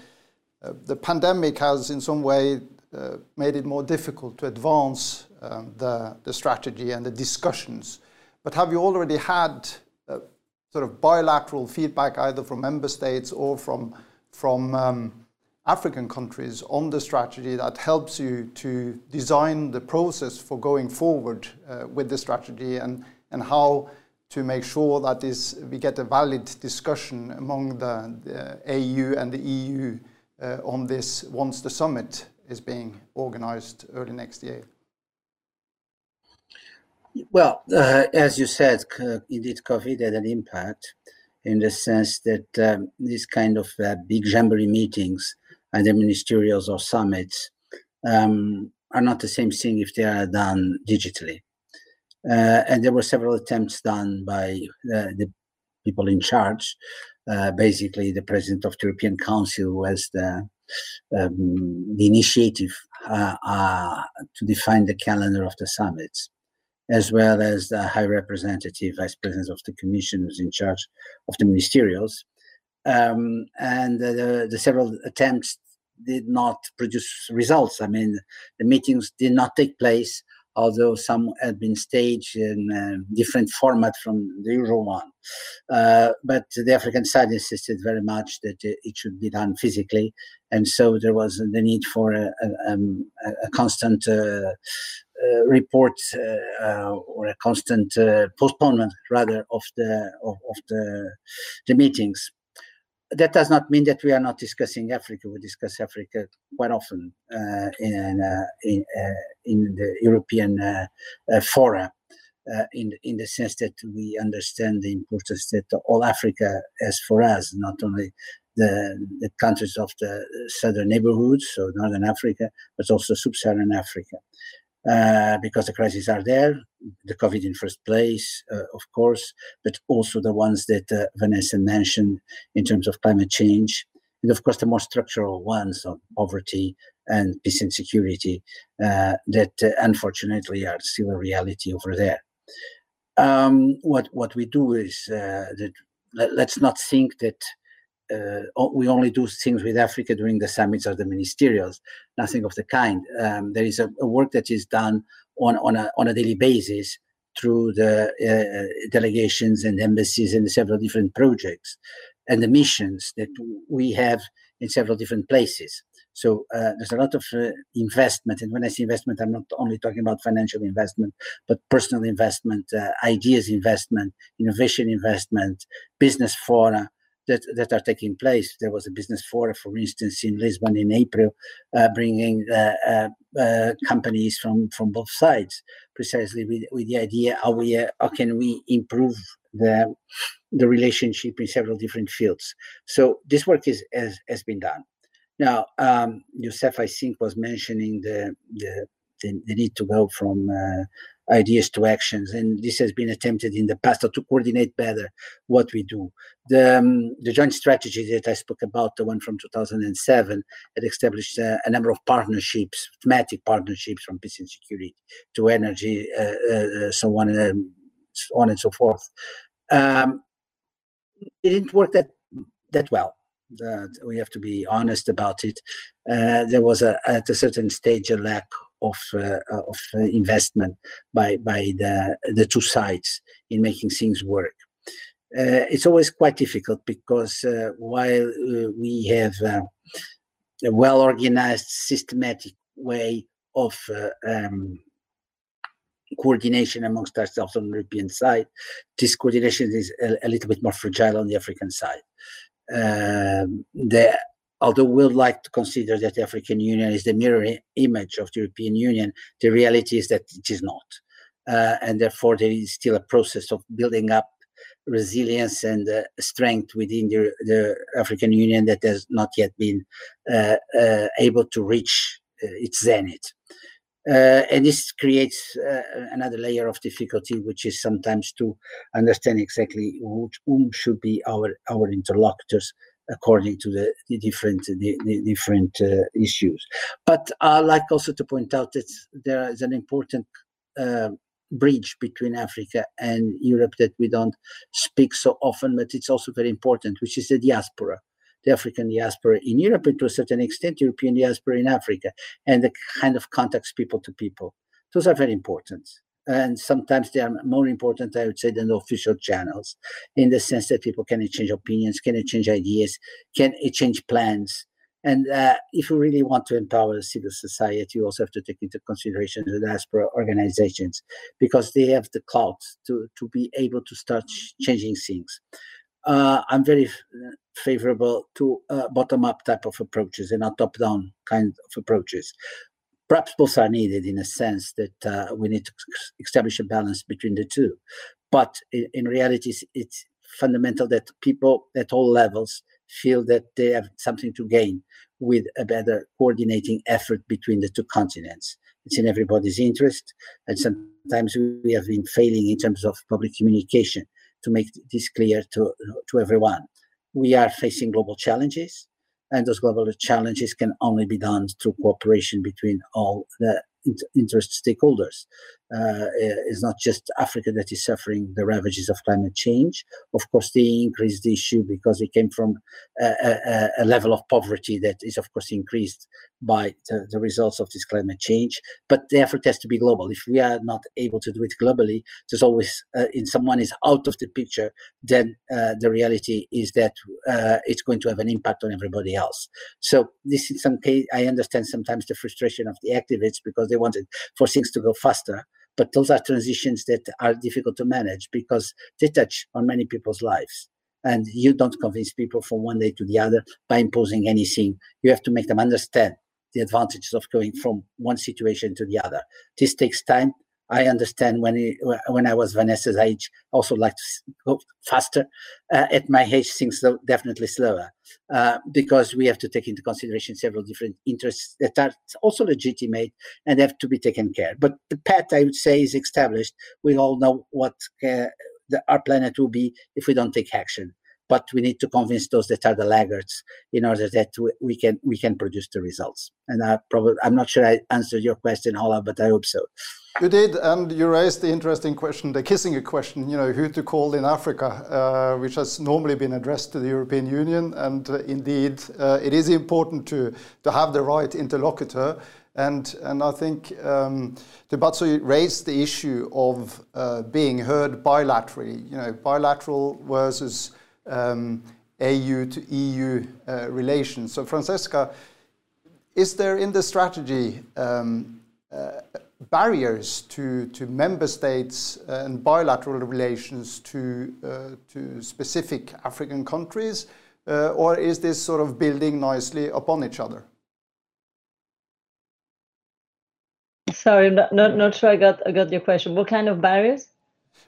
Uh, the pandemic has, in some way, uh, made it more difficult to advance um, the the strategy and the discussions. But have you already had sort of bilateral feedback, either from member states or from from um, African countries on the strategy that helps you to design the process for going forward uh, with the strategy and, and how to make sure that this, we get a valid discussion among the, the AU and the EU uh, on this once the summit is being organized early next year? Well, uh, as you said, indeed, COVID had an impact in the sense that um, these kind of uh, big jamboree meetings and the ministerials or summits um, are not the same thing if they are done digitally. Uh, and there were several attempts done by uh, the people in charge, uh, basically the president of the European Council who has the, um, the initiative uh, uh, to define the calendar of the summits, as well as the high representative, vice president of the commission who's in charge of the ministerials. Um, and the, the, several attempts did not produce results. I mean, the meetings did not take place, although some had been staged in a different format from the usual one. Uh, but the African side insisted very much that it should be done physically, and so there was the need for a, a, um, a constant. Uh, uh, report uh, uh, or a constant uh, postponement rather of the of, of the the meetings that does not mean that we are not discussing Africa. We discuss Africa quite often uh, in, uh, in, uh, in, the European uh, uh, fora, in, in the sense that we understand the importance that all Africa has for us, not only the, the countries of the southern neighborhoods, so Northern Africa, but also Sub-Saharan Africa. Uh, because the crises are there, the COVID in first place, uh, of course, but also the ones that uh, Vanessa mentioned in terms of climate change, and of course the more structural ones of poverty and peace and security uh, that uh, unfortunately are still a reality over there. Um, what what we do is that let, let's not think that uh, we only do things with Africa during the summits or the ministerials, nothing of the kind. Um, there is a, a, work that is done on, on, a, on a daily basis through the uh, delegations and embassies and several different projects and the missions that we have in several different places. So uh, there's a lot of uh, investment, and when I say investment, I'm not only talking about financial investment, but personal investment, uh, ideas investment, innovation investment, business fora, that, that are taking place. There was a business forum, for instance, in Lisbon in April, uh, bringing uh, uh, uh companies from, from both sides, precisely with, with the idea how we uh, how can we improve the the relationship in several different fields. So this work is has, has been done. Now, um, Youssef, I think, was mentioning the the, the, the need to go from uh, ideas to actions. And this has been attempted in the past to coordinate better what we do. The, um, the joint strategy that I spoke about, the one from 2007, had established uh, a number of partnerships, thematic partnerships from peace and security to energy, uh, uh, so on, and, so on and so forth. Um, it didn't work that, that well we have to be honest about it. Uh, there was a, at a certain stage a lack of uh, of investment by by the the two sides in making things work. Uh, it's always quite difficult because uh, while uh, we have uh, a well organized, systematic way of um, coordination amongst ourselves on the European side. This coordination is a, a little bit more fragile on the African side. Um, the, although we would like to consider that the African Union is the mirror image of the European Union, the reality is that it is not. Uh, and therefore, there is still a process of building up resilience and uh, strength within the, the, African Union that has not yet been uh, uh able to reach uh, its zenith. Uh, and this creates another layer of difficulty, which is sometimes to understand exactly which, whom should be our our interlocutors according to the, the different the, the different uh, issues. But I like also to point out that there is an important uh, bridge between Africa and Europe that we don't speak so often, but it's also very important, which is the diaspora the African diaspora in Europe, and to a certain extent, European diaspora in Africa, and the kind of contacts people to people. Those are very important. And sometimes they are more important, I would say, than the official channels, in the sense that people can exchange opinions, can exchange ideas, can exchange plans. And uh, if you really want to empower civil society, you also have to take into consideration the diaspora organizations because they have the clout to, to be able to start changing things uh, I'm very favorable to uh, bottom-up type of approaches and not top-down kind of approaches. Perhaps both are needed in a sense that uh, we need to establish a balance between the two. But in, in reality, it's, it's fundamental that people at all levels feel that they have something to gain with a better coordinating effort between the two continents. It's in everybody's interest, and sometimes we have been failing in terms of public communication to make this clear to, to everyone. We are facing global challenges, and those global challenges can only be done through cooperation between all the interest stakeholders. Uh, it's not just Africa that is suffering the ravages of climate change. Of course, they increased the issue because it came from a, a, a, level of poverty that is, of course, increased by the, the, results of this climate change. But the effort has to be global. If we are not able to do it globally, there's always, uh, in someone is out of the picture, then uh, the reality is that uh, it's going to have an impact on everybody else. So this, in some case, I understand sometimes the frustration of the activists because they wanted for things to go faster. But those are transitions that are difficult to manage because they touch on many people's lives. And you don't convince people from one day to the other by imposing anything. You have to make them understand the advantages of going from one situation to the other. This takes time. I understand when it, when I was Vanessa's age, also like to go faster. Uh, at my age, things are definitely slower uh, because we have to take into consideration several different interests that are also legitimate and have to be taken care. But the path, I would say, is established. We all know what uh, the, our planet will be if we don't take action but we need to convince those that are the laggards in order that we can we can produce the results. And I probably I'm not sure I answered your question, Ola, but I hope so. You did, and you raised the interesting question, the Kissinger question, you know, who to call in Africa, uh, which has normally been addressed to the European Union. And uh, indeed, uh, it is important to, to have the right interlocutor. And, and I think um, raised the issue of uh, being heard bilaterally, you know, bilateral versus um, AU to EU uh, relations. So, Francesca, is there in the strategy um, uh, barriers to, to member states and bilateral relations to, uh, to specific African countries, uh, or is this sort of building nicely upon each other? Sorry, not, not, not sure I got, I got your question. What kind of barriers?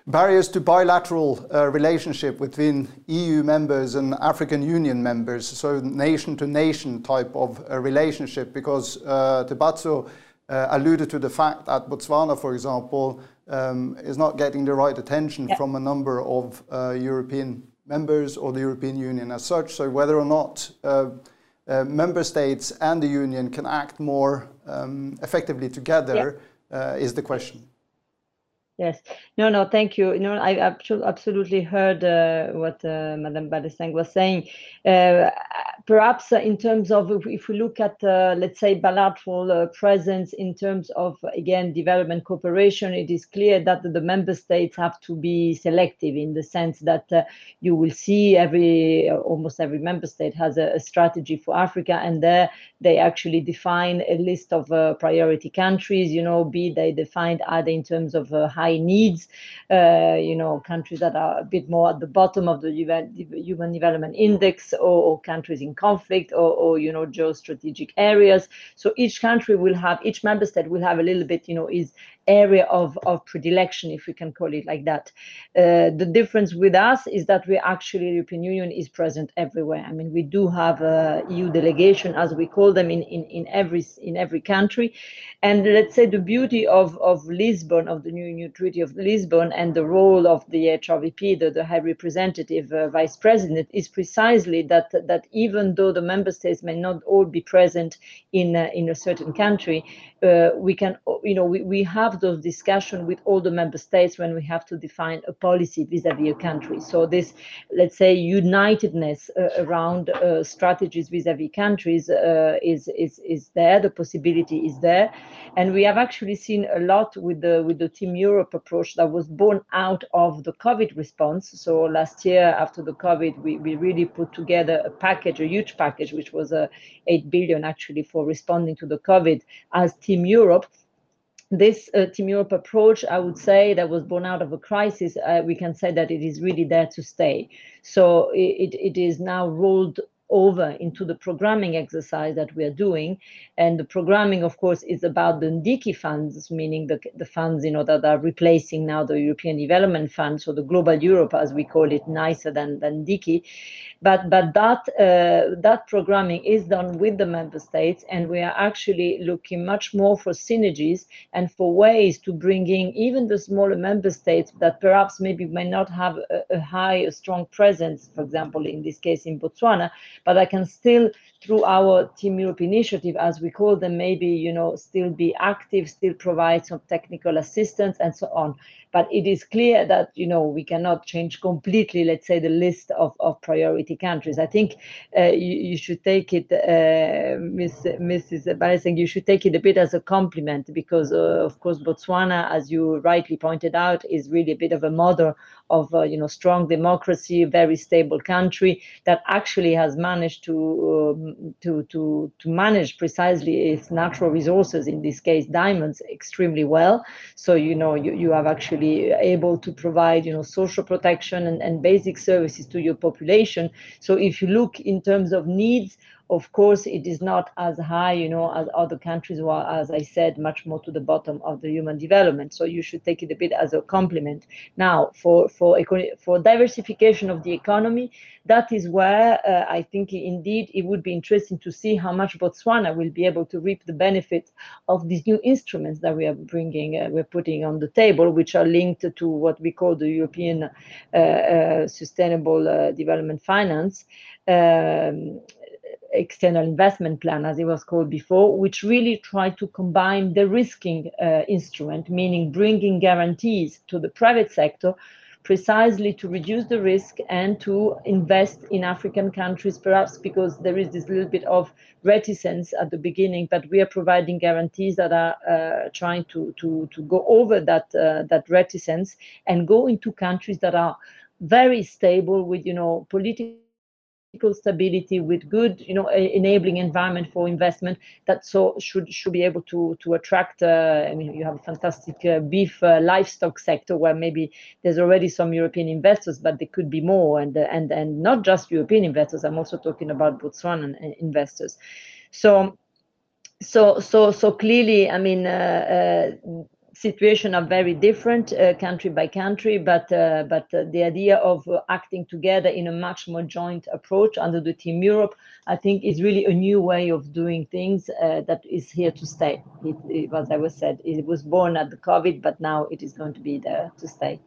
Barriers to bilateral uh, relationship between EU members and African Union members, so nation to nation type of uh, relationship, because uh, uh, alluded to the fact that Botswana, for example, um, is not getting the right attention yeah. from a number of uh, European members or the European Union as such. So whether or not uh, uh member states and the Union can act more um, effectively together yeah. is the question. Yes. No, no, thank you. Know, I absolutely heard uh, what uh, Madame Balesang was saying. Uh, perhaps uh, in terms of if, if we look at, uh, let's say, bilateral uh, presence in terms of, again, development cooperation, it is clear that the member states have to be selective in the sense that you will see every, almost every member state has a, a, strategy for Africa, and there they actually define a list of priority countries, you know, be they defined either in terms of high high needs, uh, you know, countries that are a bit more at the bottom of the Human Development Index or, or countries in conflict or, or, you know, geostrategic areas. So each country will have, each member state will have a little bit, you know, is area of, of predilection, if we can call it like that. Uh, the difference with us is that we actually, European Union is present everywhere. I mean, we do have a EU delegation, as we call them, in, in, in every in every country. And let's say the beauty of, of Lisbon, of the new, new Treaty of Lisbon, and the role of the HRVP, the, the High Representative uh, Vice President, is precisely that that even though the member states may not all be present in uh, in a certain country, uh, we can, you know, we, we have those discussions with all the member states when we have to define a policy vis-a-vis a country. So this, let's say, unitedness uh, around uh, strategies vis-a-vis countries uh, is, is, is there, the possibility is there. And we have actually seen a lot with the, with the Team Europe approach that was born out of the COVID response. So last year, after the COVID, we, we really put together a package, a huge package, which was uh, 8 billion actually for responding to the COVID as Team Europe. This uh, Team Europe approach, I would say, that was born out of a crisis, uh, we can say that it is really there to stay. So it, it is now rolled over into the programming exercise that we are doing. And the programming, of course, is about the NDICI funds, meaning the, the funds you know, that are replacing now the European Development Fund, so the Global Europe, as we call it, nicer than, than NDICI. But, but that, uh, that programming is done with the member states, and we are actually looking much more for synergies and for ways to bring in even the smaller member states that perhaps maybe may not have a, a high, a strong presence, for example, in this case in Botswana, but I can still, through our Team Europe initiative, as we call them, maybe, you know, still be active, still provide some technical assistance and so on. But it is clear that, you know, we cannot change completely, let's say, the list of, of priority countries. I think uh, you, you, should take it, uh, Ms. Mrs. Balesang, you should take it a bit as a compliment because, uh, of course, Botswana, as you rightly pointed out, is really a bit of a model of, uh, you know, strong democracy, very stable country that actually has managed to, um, to, to, to manage precisely its natural resources, in this case, diamonds, extremely well. So, you know, you, you have actually able to provide you know social protection and, and basic services to your population so if you look in terms of needs of course, it is not as high, you know, as other countries who are, as I said, much more to the bottom of the human development. So you should take it a bit as a compliment. Now, for for for diversification of the economy, that is where uh, I think indeed it would be interesting to see how much Botswana will be able to reap the benefit of these new instruments that we are bringing, uh, we're putting on the table, which are linked to what we call the European uh, uh Sustainable uh, Development Finance. Um, external investment plan, as it was called before, which really tried to combine the risking uh, instrument, meaning bringing guarantees to the private sector precisely to reduce the risk and to invest in African countries, perhaps because there is this little bit of reticence at the beginning, but we are providing guarantees that are uh, trying to, to, to go over that, uh, that reticence and go into countries that are very stable with, you know, political political stability with good you know enabling environment for investment that so should should be able to to attract uh, i mean you have a fantastic uh, beef uh, livestock sector where maybe there's already some european investors but there could be more. And and and not just european investors i'm also talking about botswanan investors. So so so so clearly i mean uh, uh, situation are very different uh, country by country, but uh, but uh, the idea of uh, acting together in a much more joint approach under the Team Europe, I think, is really a new way of doing things uh, that is here to stay. It, it, as I was said, it was born at the COVID, but now it is going to be there to stay.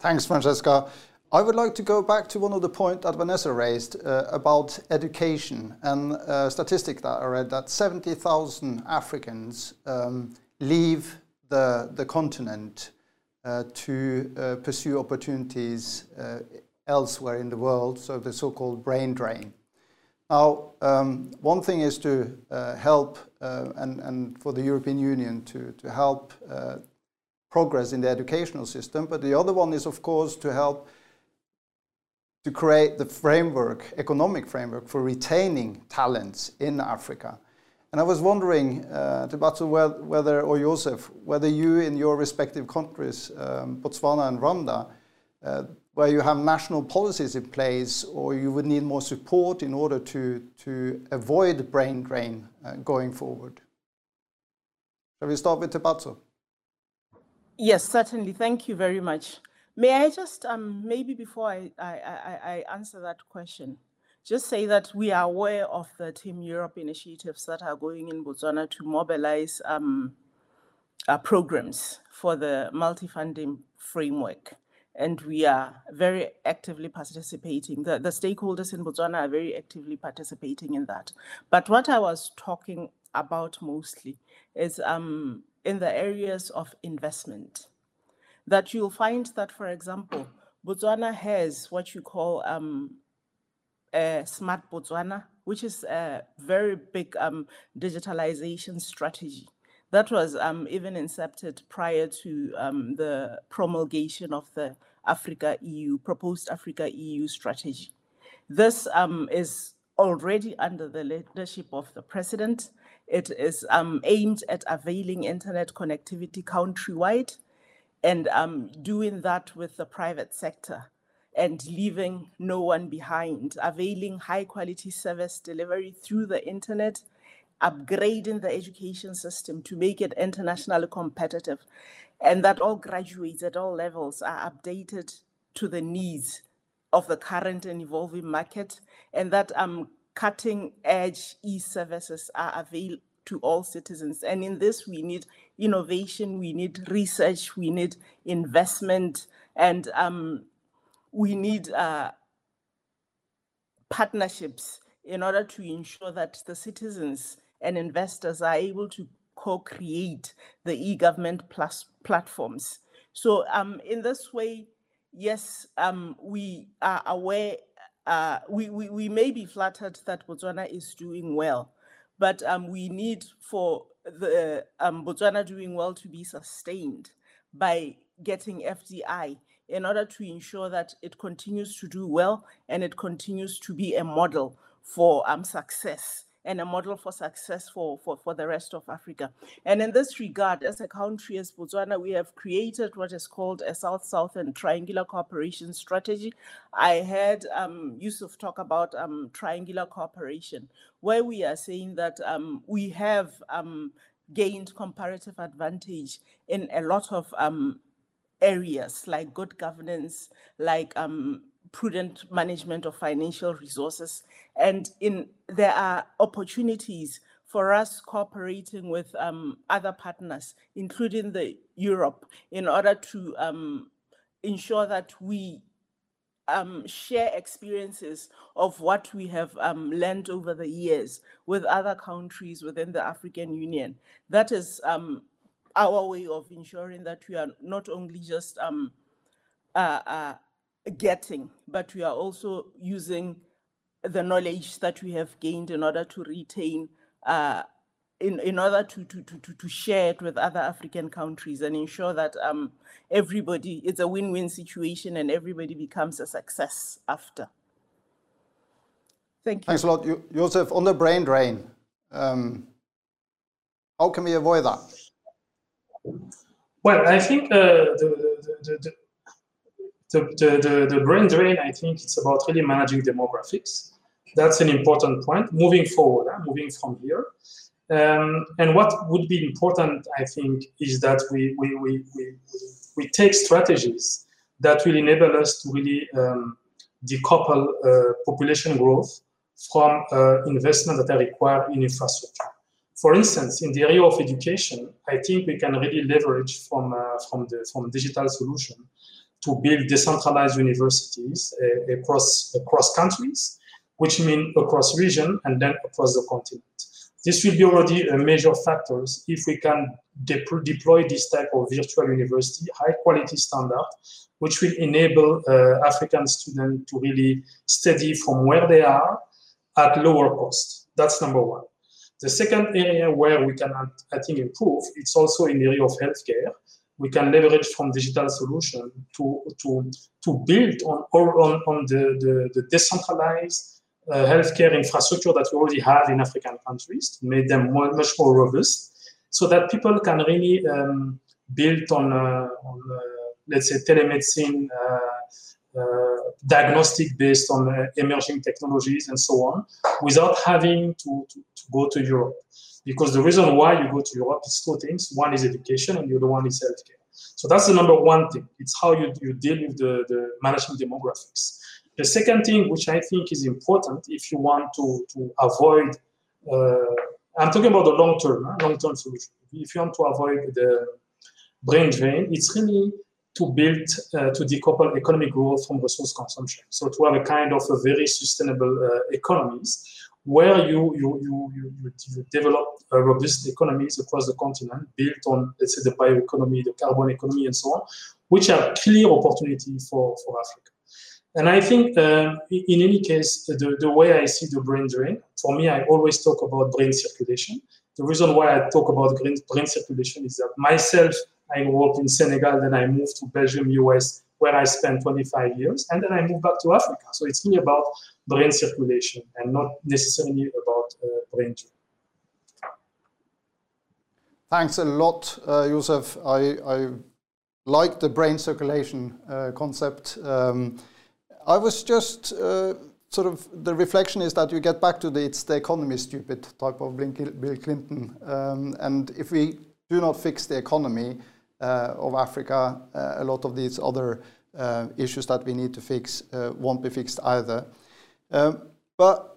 Thanks, Francesca. I would like to go back to one of the points that Vanessa raised uh, about education and a statistic that I read that 70,000 Africans um, leave the, the continent uh, to uh, pursue opportunities uh, elsewhere in the world, so the so-called brain drain. Now, um, one thing is to uh, help uh, and, and, for the European Union to, to help progress in the educational system, but the other one is, of course, to help to create the framework, economic framework for retaining talents in Africa. And I was wondering, uh, Tibatso, whether, or Joseph, whether you in your respective countries, um, Botswana and Rwanda, uh, where you have national policies in place or you would need more support in order to, to avoid brain drain uh, going forward? Shall we start with Tibatso? Yes, certainly. Thank you very much. May I just, um, maybe before I, I, I, I answer that question, just say that we are aware of the Team Europe initiatives that are going in Botswana to mobilize um, uh, programs for the multi-funding framework and we are very actively participating. The, the stakeholders in Botswana are very actively participating in that. But what I was talking about mostly is um, in the areas of investment. That you'll find that, for example, Botswana has what you call um, Smart Botswana, which is a very big um, digitalization strategy that was um, even incepted prior to um, the promulgation of the Africa EU, proposed Africa EU strategy. This um, is already under the leadership of the president. It is um, aimed at availing internet connectivity countrywide and um, doing that with the private sector and leaving no one behind, availing high quality service delivery through the internet upgrading the education system to make it internationally competitive, and that all graduates at all levels are updated to the needs of the current and evolving market, and that um, cutting edge e services are available to all citizens. And in this, we need innovation, we need research, we need investment, and um, we need uh, partnerships in order to ensure that the citizens and investors are able to co-create the e-government plus platforms. So um, in this way, yes, um, we are aware, uh, we, we, we may be flattered that Botswana is doing well, but um, we need for the um, Botswana doing well to be sustained by getting FDI in order to ensure that it continues to do well and it continues to be a model for um, success and a model for success for, for, for the rest of Africa. And in this regard, as a country, as Botswana, we have created what is called a South-South and Triangular Cooperation Strategy. I heard um, Yusuf talk about um, triangular cooperation, where we are saying that um, we have um, gained comparative advantage in a lot of um, areas like good governance, like um, prudent management of financial resources. And in there are opportunities for us cooperating with um, other partners, including the Europe, in order to um, ensure that we um, share experiences of what we have um, learned over the years with other countries within the African Union. That is um, our way of ensuring that we are not only just um, uh, uh, getting, but we are also using the knowledge that we have gained in order to retain, uh, in, in order to, to, to, to share it with other African countries and ensure that um, everybody, it's a win-win situation and everybody becomes a success after. Thank you. Thanks a lot. Joseph, on the brain drain, um, how can we avoid that? Well, I think uh, the, the, the, the, brain drain, I think it's about really managing demographics. That's an important point. Moving forward, moving from here. Um, and what would be important, I think, is that we, we, we, we, we take strategies that will enable us to really um, decouple uh, population growth from uh, investment that are required in infrastructure. For instance, in the area of education, I think we can really leverage from, uh, from, the, from digital solution to build decentralized universities uh, across across countries, which mean across region and then across the continent. this will be already a major factor if we can de deploy this type of virtual university, high quality standard, which will enable uh, African students to really study from where they are at lower cost. That's number one. The second area where we can, I think, improve, it's also in the area of healthcare. We can leverage from digital solution to, to, to build on, on, on the, the, the decentralized uh, healthcare infrastructure that we already have in African countries to make them more, much more robust so that people can really um, build on, uh, on uh, let's say, telemedicine, uh, uh, diagnostic based on uh, emerging technologies and so on, without having to, to, to, go to Europe. Because the reason why you go to Europe is two things. One is education and the other one is healthcare. So that's the number one thing. It's how you, you deal with the, the managing demographics. The second thing, which I think is important if you want to, to avoid, uh, I'm talking about the long term, huh? long term solution. If you want to avoid the brain drain, it's really to build, uh, to decouple economic growth from resource consumption. So to have a kind of a very sustainable uh, economies where you, you, you, you, you develop robust economies across the continent built on, let's say, the bioeconomy, the carbon economy, and so on, which are clear opportunity for, for Africa. And I think, um, in any case, the, the way I see the brain drain, for me, I always talk about brain circulation. The reason why I talk about brain circulation is that myself, I up in Senegal, then I moved to Belgium, US, where I spent 25 years, and then I moved back to Africa. So it's really about brain circulation and not necessarily about uh, brain drain. Thanks a lot, uh. I, I like the brain circulation uh, concept. Um, I was just uh, sort of the reflection is that you get back to the it's the economy stupid type of Bill Clinton. Um, and if we do not fix the economy of Africa, uh, a lot of these other uh, issues that we need to fix uh, won't be fixed either. Um, but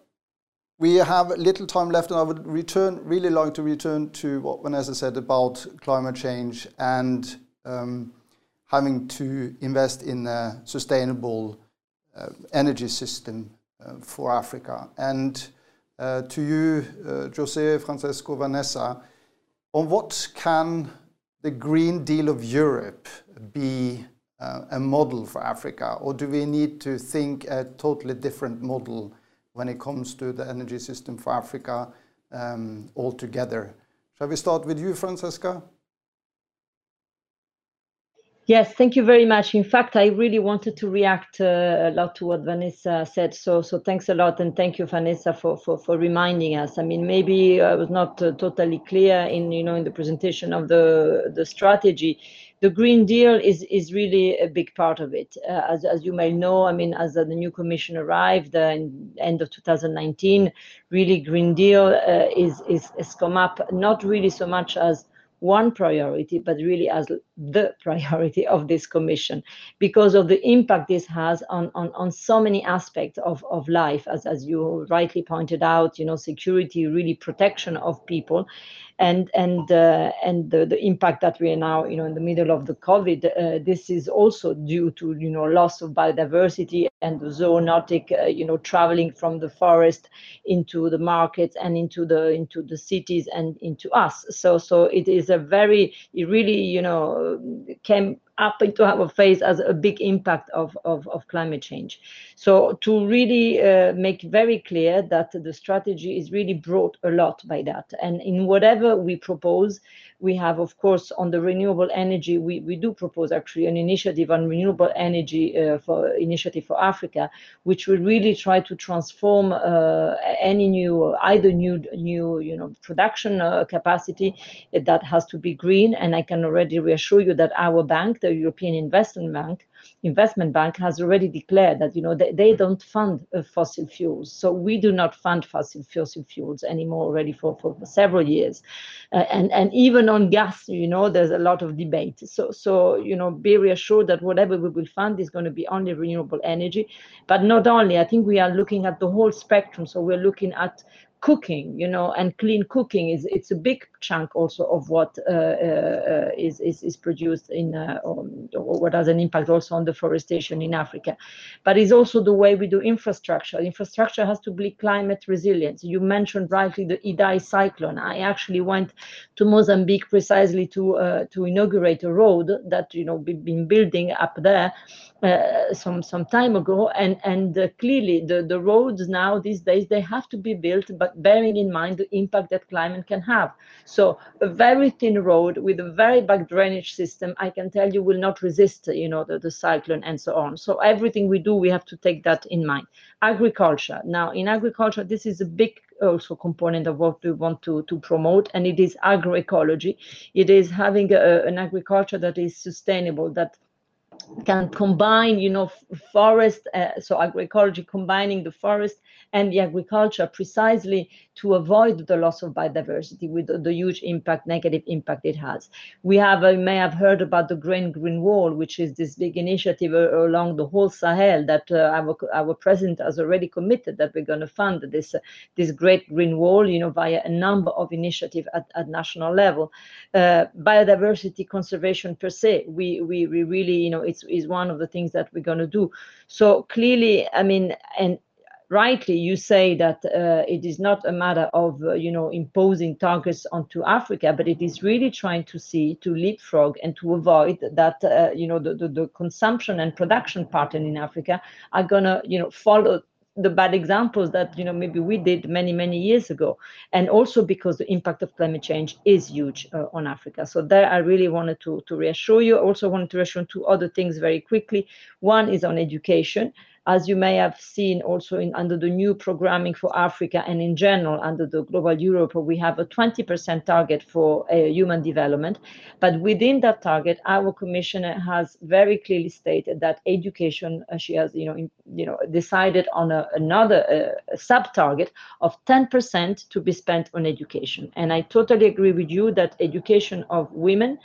we have little time left, and I would return, really like to return to what Vanessa said about climate change and um, having to invest in a sustainable uh, energy system uh, for Africa. And uh, to you, Jose, Francesco, Vanessa, on what can the Green Deal of Europe be uh, a model for Africa, or do we need to think a totally different model when it comes to the energy system for Africa um, altogether? Shall we start with you, Francesca? Yes, thank you very much. In fact, I really wanted to react uh, a lot to what Vanessa said. So, so thanks a lot, and thank you, Vanessa, for for, for reminding us. I mean, maybe I was not uh, totally clear in you know in the presentation of the the strategy. The Green Deal is is really a big part of it. Uh, as as you may know, I mean, as the new Commission arrived uh, in end of 2019, really Green Deal uh, is is has come up not really so much as one priority, but really as the priority of this commission because of the impact this has on, on, on so many aspects of, of life, as, as you rightly pointed out, you know, security, really protection of people and and uh, and the, the impact that we are now you know in the middle of the covid uh, this is also due to you know loss of biodiversity and the zoonotic uh, you know traveling from the forest into the markets and into the into the cities and into us. So so it is a very really you know came up into our face as a big impact of, of, of climate change. So to really uh, make very clear that the strategy is really brought a lot by that. And in whatever we propose, we have, of course, on the renewable energy, we, we do propose actually an initiative on renewable energy uh, for initiative for Africa, which will really try to transform uh, any new, either new, new, you know, production uh, capacity that has to be green. And I can already reassure you that our bank, the European Investment Bank, investment bank has already declared that you know they, they don't fund uh, fossil fuels. So we do not fund fossil fossil fuels anymore already for, for, several years. Uh, and and even on gas you know there's a lot of debate. So so you know be reassured that whatever we will fund is going to be only renewable energy. But not only i think we are looking at the whole spectrum. So we're looking at cooking you know and clean cooking is it's a big chunk also of what uh, uh, is, is is produced in uh, um, or what has an impact also also on deforestation in Africa. But it's also the way we do infrastructure. Infrastructure has to be climate resilient. You mentioned rightly the Idai cyclone. I actually went to Mozambique precisely to uh, to inaugurate a road that you know we've been building up there uh, some some time ago and and uh, clearly the the roads now these days they have to be built but bearing in mind the impact that climate can have so a very thin road with a very bad drainage system i can tell you will not resist you know the, the cyclone and so on. So everything we do we have to take that in mind. Agriculture. Now in agriculture this is a big also component of what we want to, to promote and it is agroecology. It is having a, an agriculture that is sustainable that can combine, you know, forest, uh, so agroecology combining the forest and the agriculture precisely to avoid the loss of biodiversity with the, the huge impact, negative impact it has. We have, uh, may have heard about the Grain Green Wall, which is this big initiative uh, along the whole Sahel that uh, our, our president has already committed that we're going to fund this, uh, this great green wall, you know, via a number of initiatives at, at national level. Uh, biodiversity conservation per se, we, we, we really, you know, it's, is one of the things that we're going to do. So clearly, I mean, and rightly you say that uh, it is not a matter of uh, you know imposing targets onto africa but it is really trying to see to leapfrog and to avoid that uh, you know the, the, the, consumption and production pattern in africa are to you know follow the bad examples that you know maybe we did many many years ago. And also because the impact of climate change is huge uh, on africa. So there i really wanted to to reassure you. Also wanted to reassure two other things very quickly. One is on education as you may have seen also in under the new programming for Africa and in general under the Global Europe, we have a 20% target for uh, human development. But within that target, our commissioner has very clearly stated that education, uh, she has you know in, you know decided on a, another uh, sub target of 10% to be spent on education. And I totally agree with you that education of women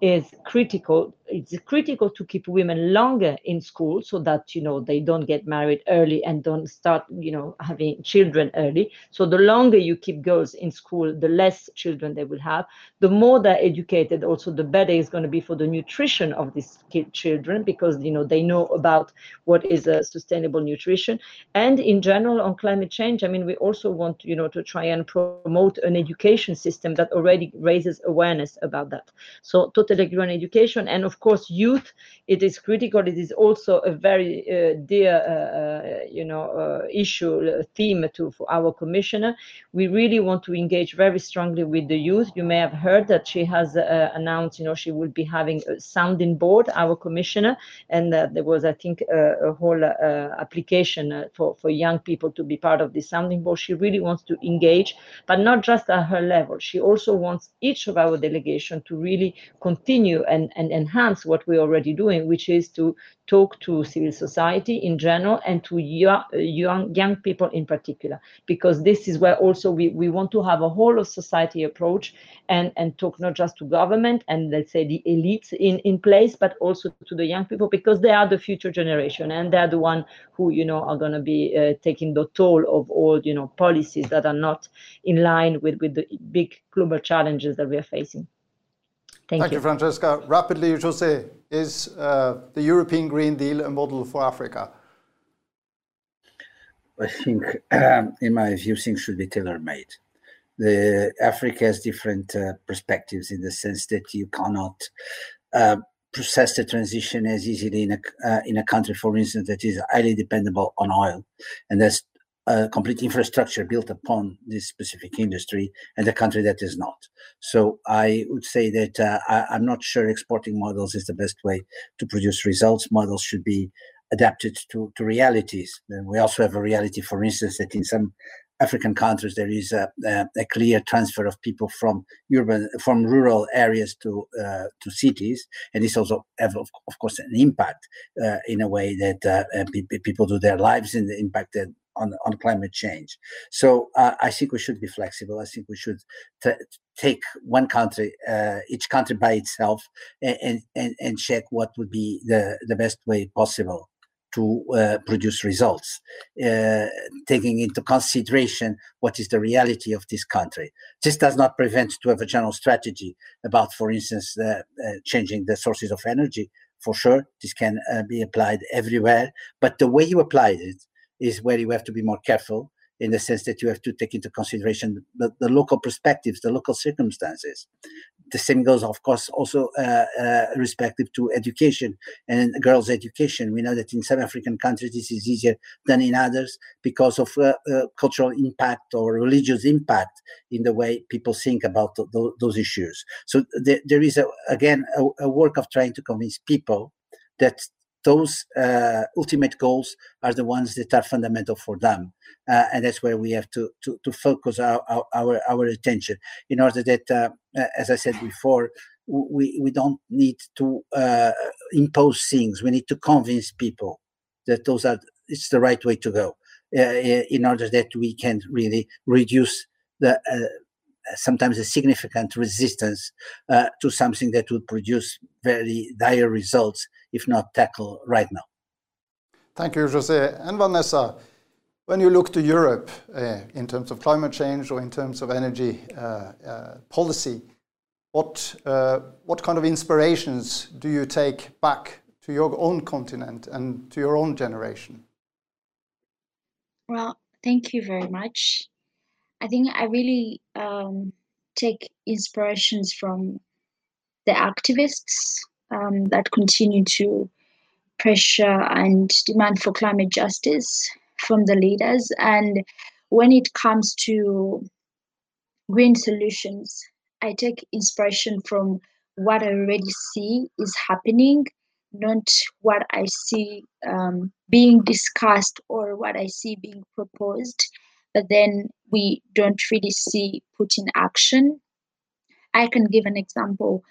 is critical it's critical to keep women longer in school so that you know they don't get married early and don't start you know having children early. So the longer you keep girls in school the less children they will have. The more they're educated also the better it's going to be for the nutrition of these children because you know they know about what is a sustainable nutrition. And in general on climate change i mean we also want you know to try and promote an education system that already raises awareness about that. So totally agree on education and of course, youth, it is critical. It is also a very uh, dear, uh, uh you know, uh, issue, theme to for our commissioner. We really want to engage very strongly with the youth. You may have heard that she has announced, you know, she will be having a sounding board, our commissioner, and there was, I think, a whole application for, for young people to be part of the sounding board. She really wants to engage, but not just at her level. She also wants each of our delegation to really continue and, and enhance enhance what we're already doing, which is to talk to civil society in general and to young, young, people in particular, because this is where also we, we want to have a whole of society approach and, and talk not just to government and let's say the elites in, in place, but also to the young people, because they are the future generation and they're the one who, you know, are going to be uh, taking the toll of all, you know, policies that are not in line with, with the big global challenges that we are facing. Thank, Thank you. you. Francesca. Rapidly, Jose, is uh, the European Green Deal a model for Africa? I think, um, in my view, things should be tailor-made. The Africa has different uh, perspectives in the sense that you cannot uh, process the transition as easily in a uh, in a country, for instance, that is highly dependable on oil, and that's complete infrastructure built upon this specific industry and a country that is not. So I would say that uh, I, am not sure exporting models is the best way to produce results. Models should be adapted to, to realities. And we also have a reality, for instance, that in some African countries there is a, a, a clear transfer of people from urban, from rural areas to uh, to cities, and this also have, of, of course, an impact uh, in a way that uh, people do their lives and the impact that on, on climate change. So uh, I think we should be flexible. I think we should t- take one country, uh, each country by itself, and, and and check what would be the the best way possible to uh, produce results, uh, taking into consideration what is the reality of this country. This does not prevent to have a general strategy about, for instance, uh, changing the sources of energy for sure. This can uh, be applied everywhere, but the way you apply it is where you have to be more careful in the sense that you have to take into consideration the, the local perspectives, the local circumstances. The same goes, of course, also uh, uh, respective to education and girls' education. We know that in some African countries this is easier than in others because of uh, uh cultural impact or religious impact in the way people think about th- th- those issues. So th- there is, a, again, a, a work of trying to convince people that those uh, ultimate goals are the ones that are fundamental for them. Uh, and that's where we have to to, to focus our, our our attention in order that uh, as i said before we we don't need to uh, impose things. We need to convince people that those are it's the right way to go uh, in order that we can really reduce the uh, sometimes a significant resistance to something that would produce very dire results if not tackle right now. Thank you, Jose. And Vanessa, when you look to Europe uh, in terms of climate change or in terms of energy uh, uh policy, what, uh, what kind of inspirations do you take back to your own continent and to your own generation? Well, thank you very much. I think I really um, take inspirations from the activists um, that continue to pressure and demand for climate justice from the leaders. And when it comes to green solutions, I take inspiration from what I already see is happening, not what I see um, being discussed or what I see being proposed but then we don't really see put in action. I can give an example.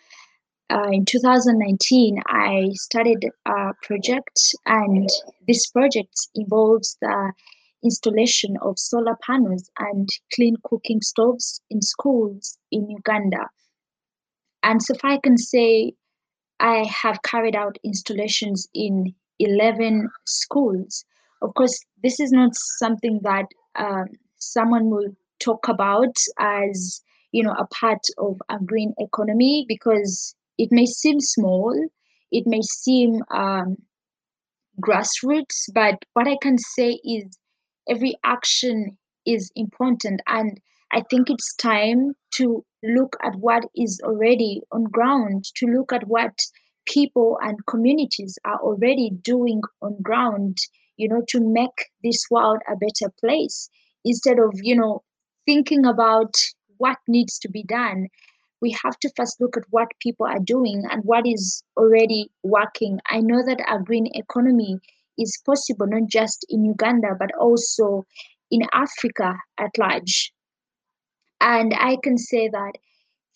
Uh, in 2019, I started a project, and this project involves the installation of solar panels and clean cooking stoves in schools in Uganda. And so far, I can say I have carried out installations in 11 schools. Of course, this is not something that um, someone will talk about as you know a part of a green economy because it may seem small it may seem um, grassroots but what i can say is every action is important and i think it's time to look at what is already on ground to look at what people and communities are already doing on ground you know to make this world a better place instead of you know thinking about what needs to be done we have to first look at what people are doing and what is already working. I know that a green economy is possible not just in uganda but also in africa at large. And i can say that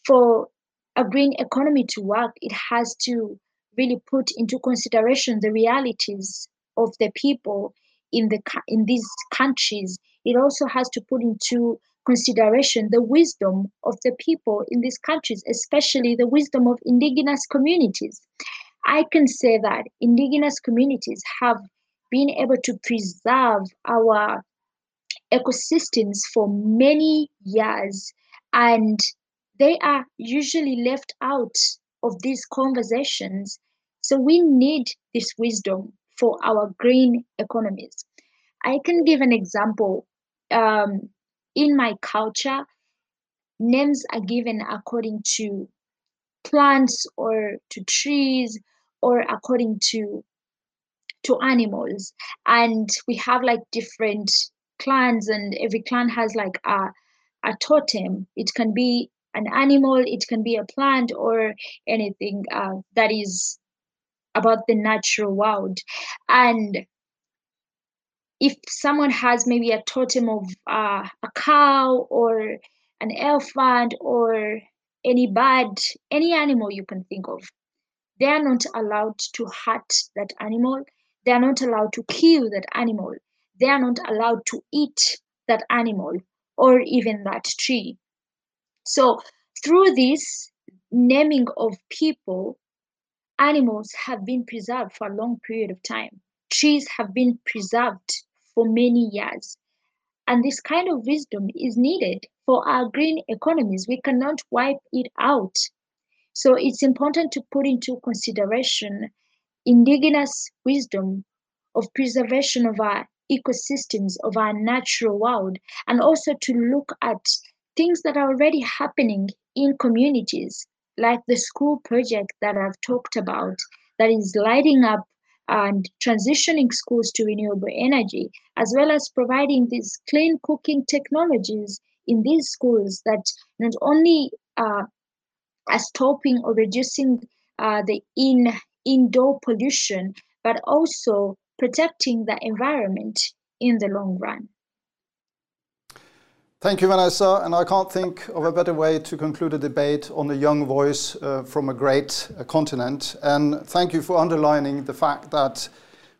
for a green economy to work it has to really put into consideration the realities of the people in the in these countries. It also has to put into consideration the wisdom of the people in these countries especially the wisdom of indigenous communities i can say that indigenous communities have been able to preserve our ecosystems for many years and they are usually left out of these conversations so we need this wisdom for our green economies. I can give an example. Um, in my culture, names are given according to plants or to trees or according to to animals. And we have like different clans and every clan has like a a totem. It can be an animal it can be a plant or anything uh, that is about the natural world. And if someone has maybe a totem of uh, a cow or an elephant or any bird any animal you can think of they are not allowed to hurt that animal. They are not allowed to kill that animal. They are not allowed to eat that animal or even that tree. So through this naming of people animals have been preserved for a long period of time. Trees have been preserved for many years. And this kind of wisdom is needed for our green economies. We cannot wipe it out. So it's important to put into consideration indigenous wisdom of preservation of our ecosystems, of our natural world, and also to look at things that are already happening in communities, like the school project that I've talked about, that is lighting up and transitioning schools to renewable energy, as well as providing these clean cooking technologies in these schools that not only uh, are stopping or reducing uh, the in indoor pollution, but also protecting the environment in the long run. Thank you, Vanessa. And I can't think of a better way to conclude a debate on a young voice uh, from a great uh, continent. And thank you for underlining the fact that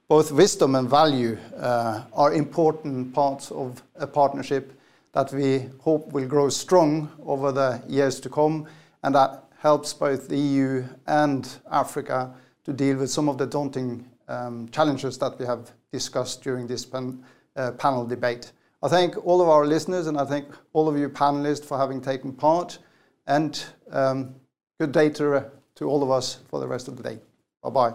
both wisdom and value uh, are important parts of a partnership that we hope will grow strong over the years to come, and that helps both the EU and Africa to deal with some of the daunting um, challenges that we have discussed during this pan, uh, panel debate. I thank all of our listeners and I thank all of you panelists for having taken part and um, good day to, uh, to all of us for the rest of the day. Bye-bye.